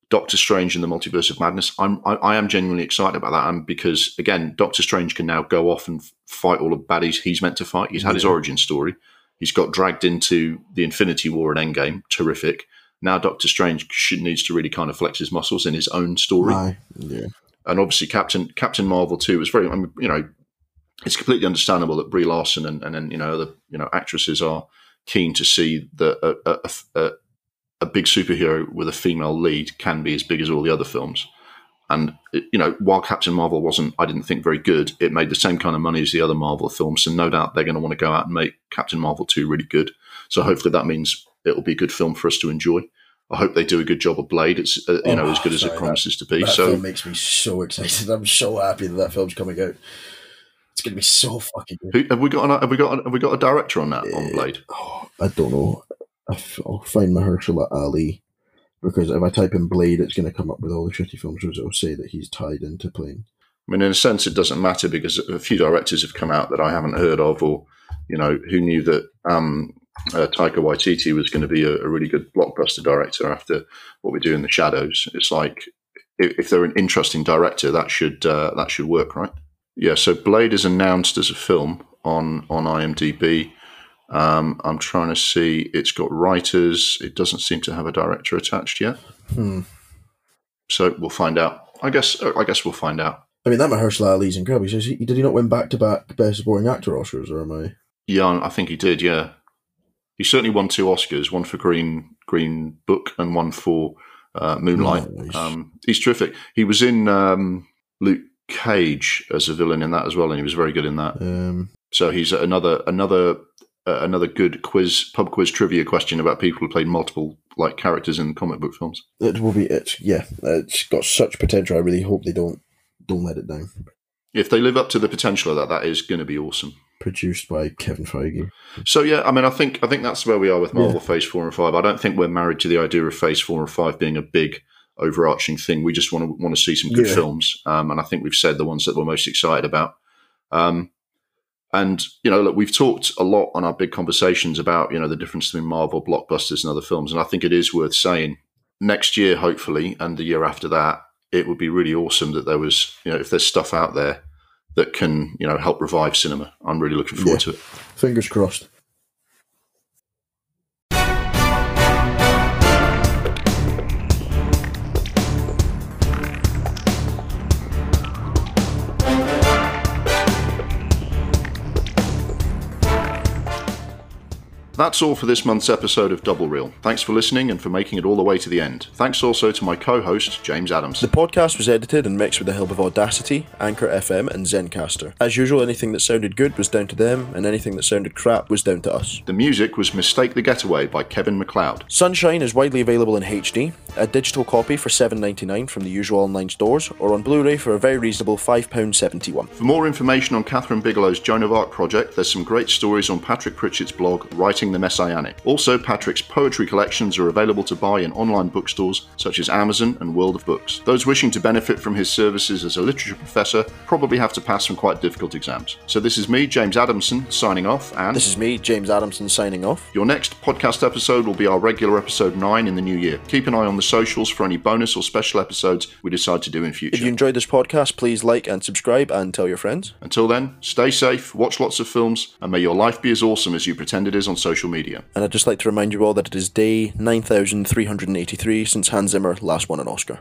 Doctor Strange and the Multiverse of Madness. I'm I, I am genuinely excited about that, um, because again, Doctor Strange can now go off and fight all the baddies he's meant to fight. He's had yeah. his origin story He's got dragged into the Infinity War and Endgame. Terrific. Now Doctor Strange should, needs to really kind of flex his muscles in his own story. Yeah. And obviously, Captain Captain Marvel too was very. I mean, you know, it's completely understandable that Brie Larson and and, and you know the you know actresses are keen to see that a, a, a, a big superhero with a female lead can be as big as all the other films. And you know, while Captain Marvel wasn't, I didn't think very good. It made the same kind of money as the other Marvel films, so no doubt they're going to want to go out and make Captain Marvel two really good. So hopefully that means it'll be a good film for us to enjoy. I hope they do a good job of Blade. It's uh, you oh, know as good sorry, as it promises that, to be. That so film makes me so excited. I'm so happy that that film's coming out. It's going to be so fucking good. Who, have we got? An, have we got? Have we got a director on that uh, on Blade? Oh, I don't know. I'll find Mahershala Ali because if I type in Blade, it's going to come up with all the shitty films it will say that he's tied into playing. I mean, in a sense, it doesn't matter because a few directors have come out that I haven't heard of, or you know, who knew that um, uh, Taika Waititi was going to be a, a, really good blockbuster director after what we do in the Shadows. It's like if, if they're an interesting director, that should uh, that should work, right? Yeah. So Blade is announced as a film on on IMDb. Um, I'm trying to see. It's got writers. It doesn't seem to have a director attached yet. Hmm. So we'll find out. I guess. I guess we'll find out. I mean, that Mahershala Ali's incredible. Says he, did he not win back to back Best Supporting Actor Oscars, or am I? Yeah, I think he did. Yeah, he certainly won two Oscars. One for Green Green Book and one for uh, Moonlight. Nice. Um, he's terrific. He was in um, Luke Cage as a villain in that as well, and he was very good in that. Um, so he's another another uh, another good quiz pub quiz trivia question about people who played multiple like characters in comic book films. It will be it. Yeah, it's got such potential. I really hope they don't don't let it down. If they live up to the potential of that, that is going to be awesome. Produced by Kevin Feige. So yeah, I mean, I think I think that's where we are with Marvel yeah. Phase Four and Five. I don't think we're married to the idea of Phase Four and Five being a big overarching thing. We just want to want to see some good yeah. films, um, and I think we've said the ones that we're most excited about. Um, And you know, look, we've talked a lot on our big conversations about you know the difference between Marvel blockbusters and other films, and I think it is worth saying next year, hopefully, and the year after that, it would be really awesome that there was you know if there's stuff out there that can you know help revive cinema. I'm really looking forward Yeah. to it. Fingers crossed. That's all for this month's episode of Double Reel. Thanks for listening and for making it all the way to the end. Thanks also to my co-host James Adams. The podcast was edited and mixed with the help of Audacity, Anchor FM, and Zencastr. As usual, anything that sounded good was down to them, and anything that sounded crap was down to us. The music was Mistake the Getaway by Kevin MacLeod. Sunshine is widely available in HD, a digital copy for $7.99 from the usual online stores, or on Blu-ray for a very reasonable £5.71. For more information on Kathryn Bigelow's Joan of Arc project, there's some great stories on Patrick Pritchett's blog, Writing the Messianic. Also, Patrick's poetry collections are available to buy in online bookstores such as Amazon and World of Books. Those wishing to benefit from his services as a literature professor probably have to pass some quite difficult exams. So this is me, James Adamson, signing off, and This is me, James Adamson, signing off. your next podcast episode will be our regular episode 9 in the new year. Keep an eye on the socials for any bonus or special episodes we decide to do in future. If you enjoyed this podcast, please like and subscribe and tell your friends. Until then, stay safe, watch lots of films, and may your life be as awesome as you pretend it is on social media. And I'd just like to remind you all that it is day 9383 since Hans Zimmer last won an Oscar.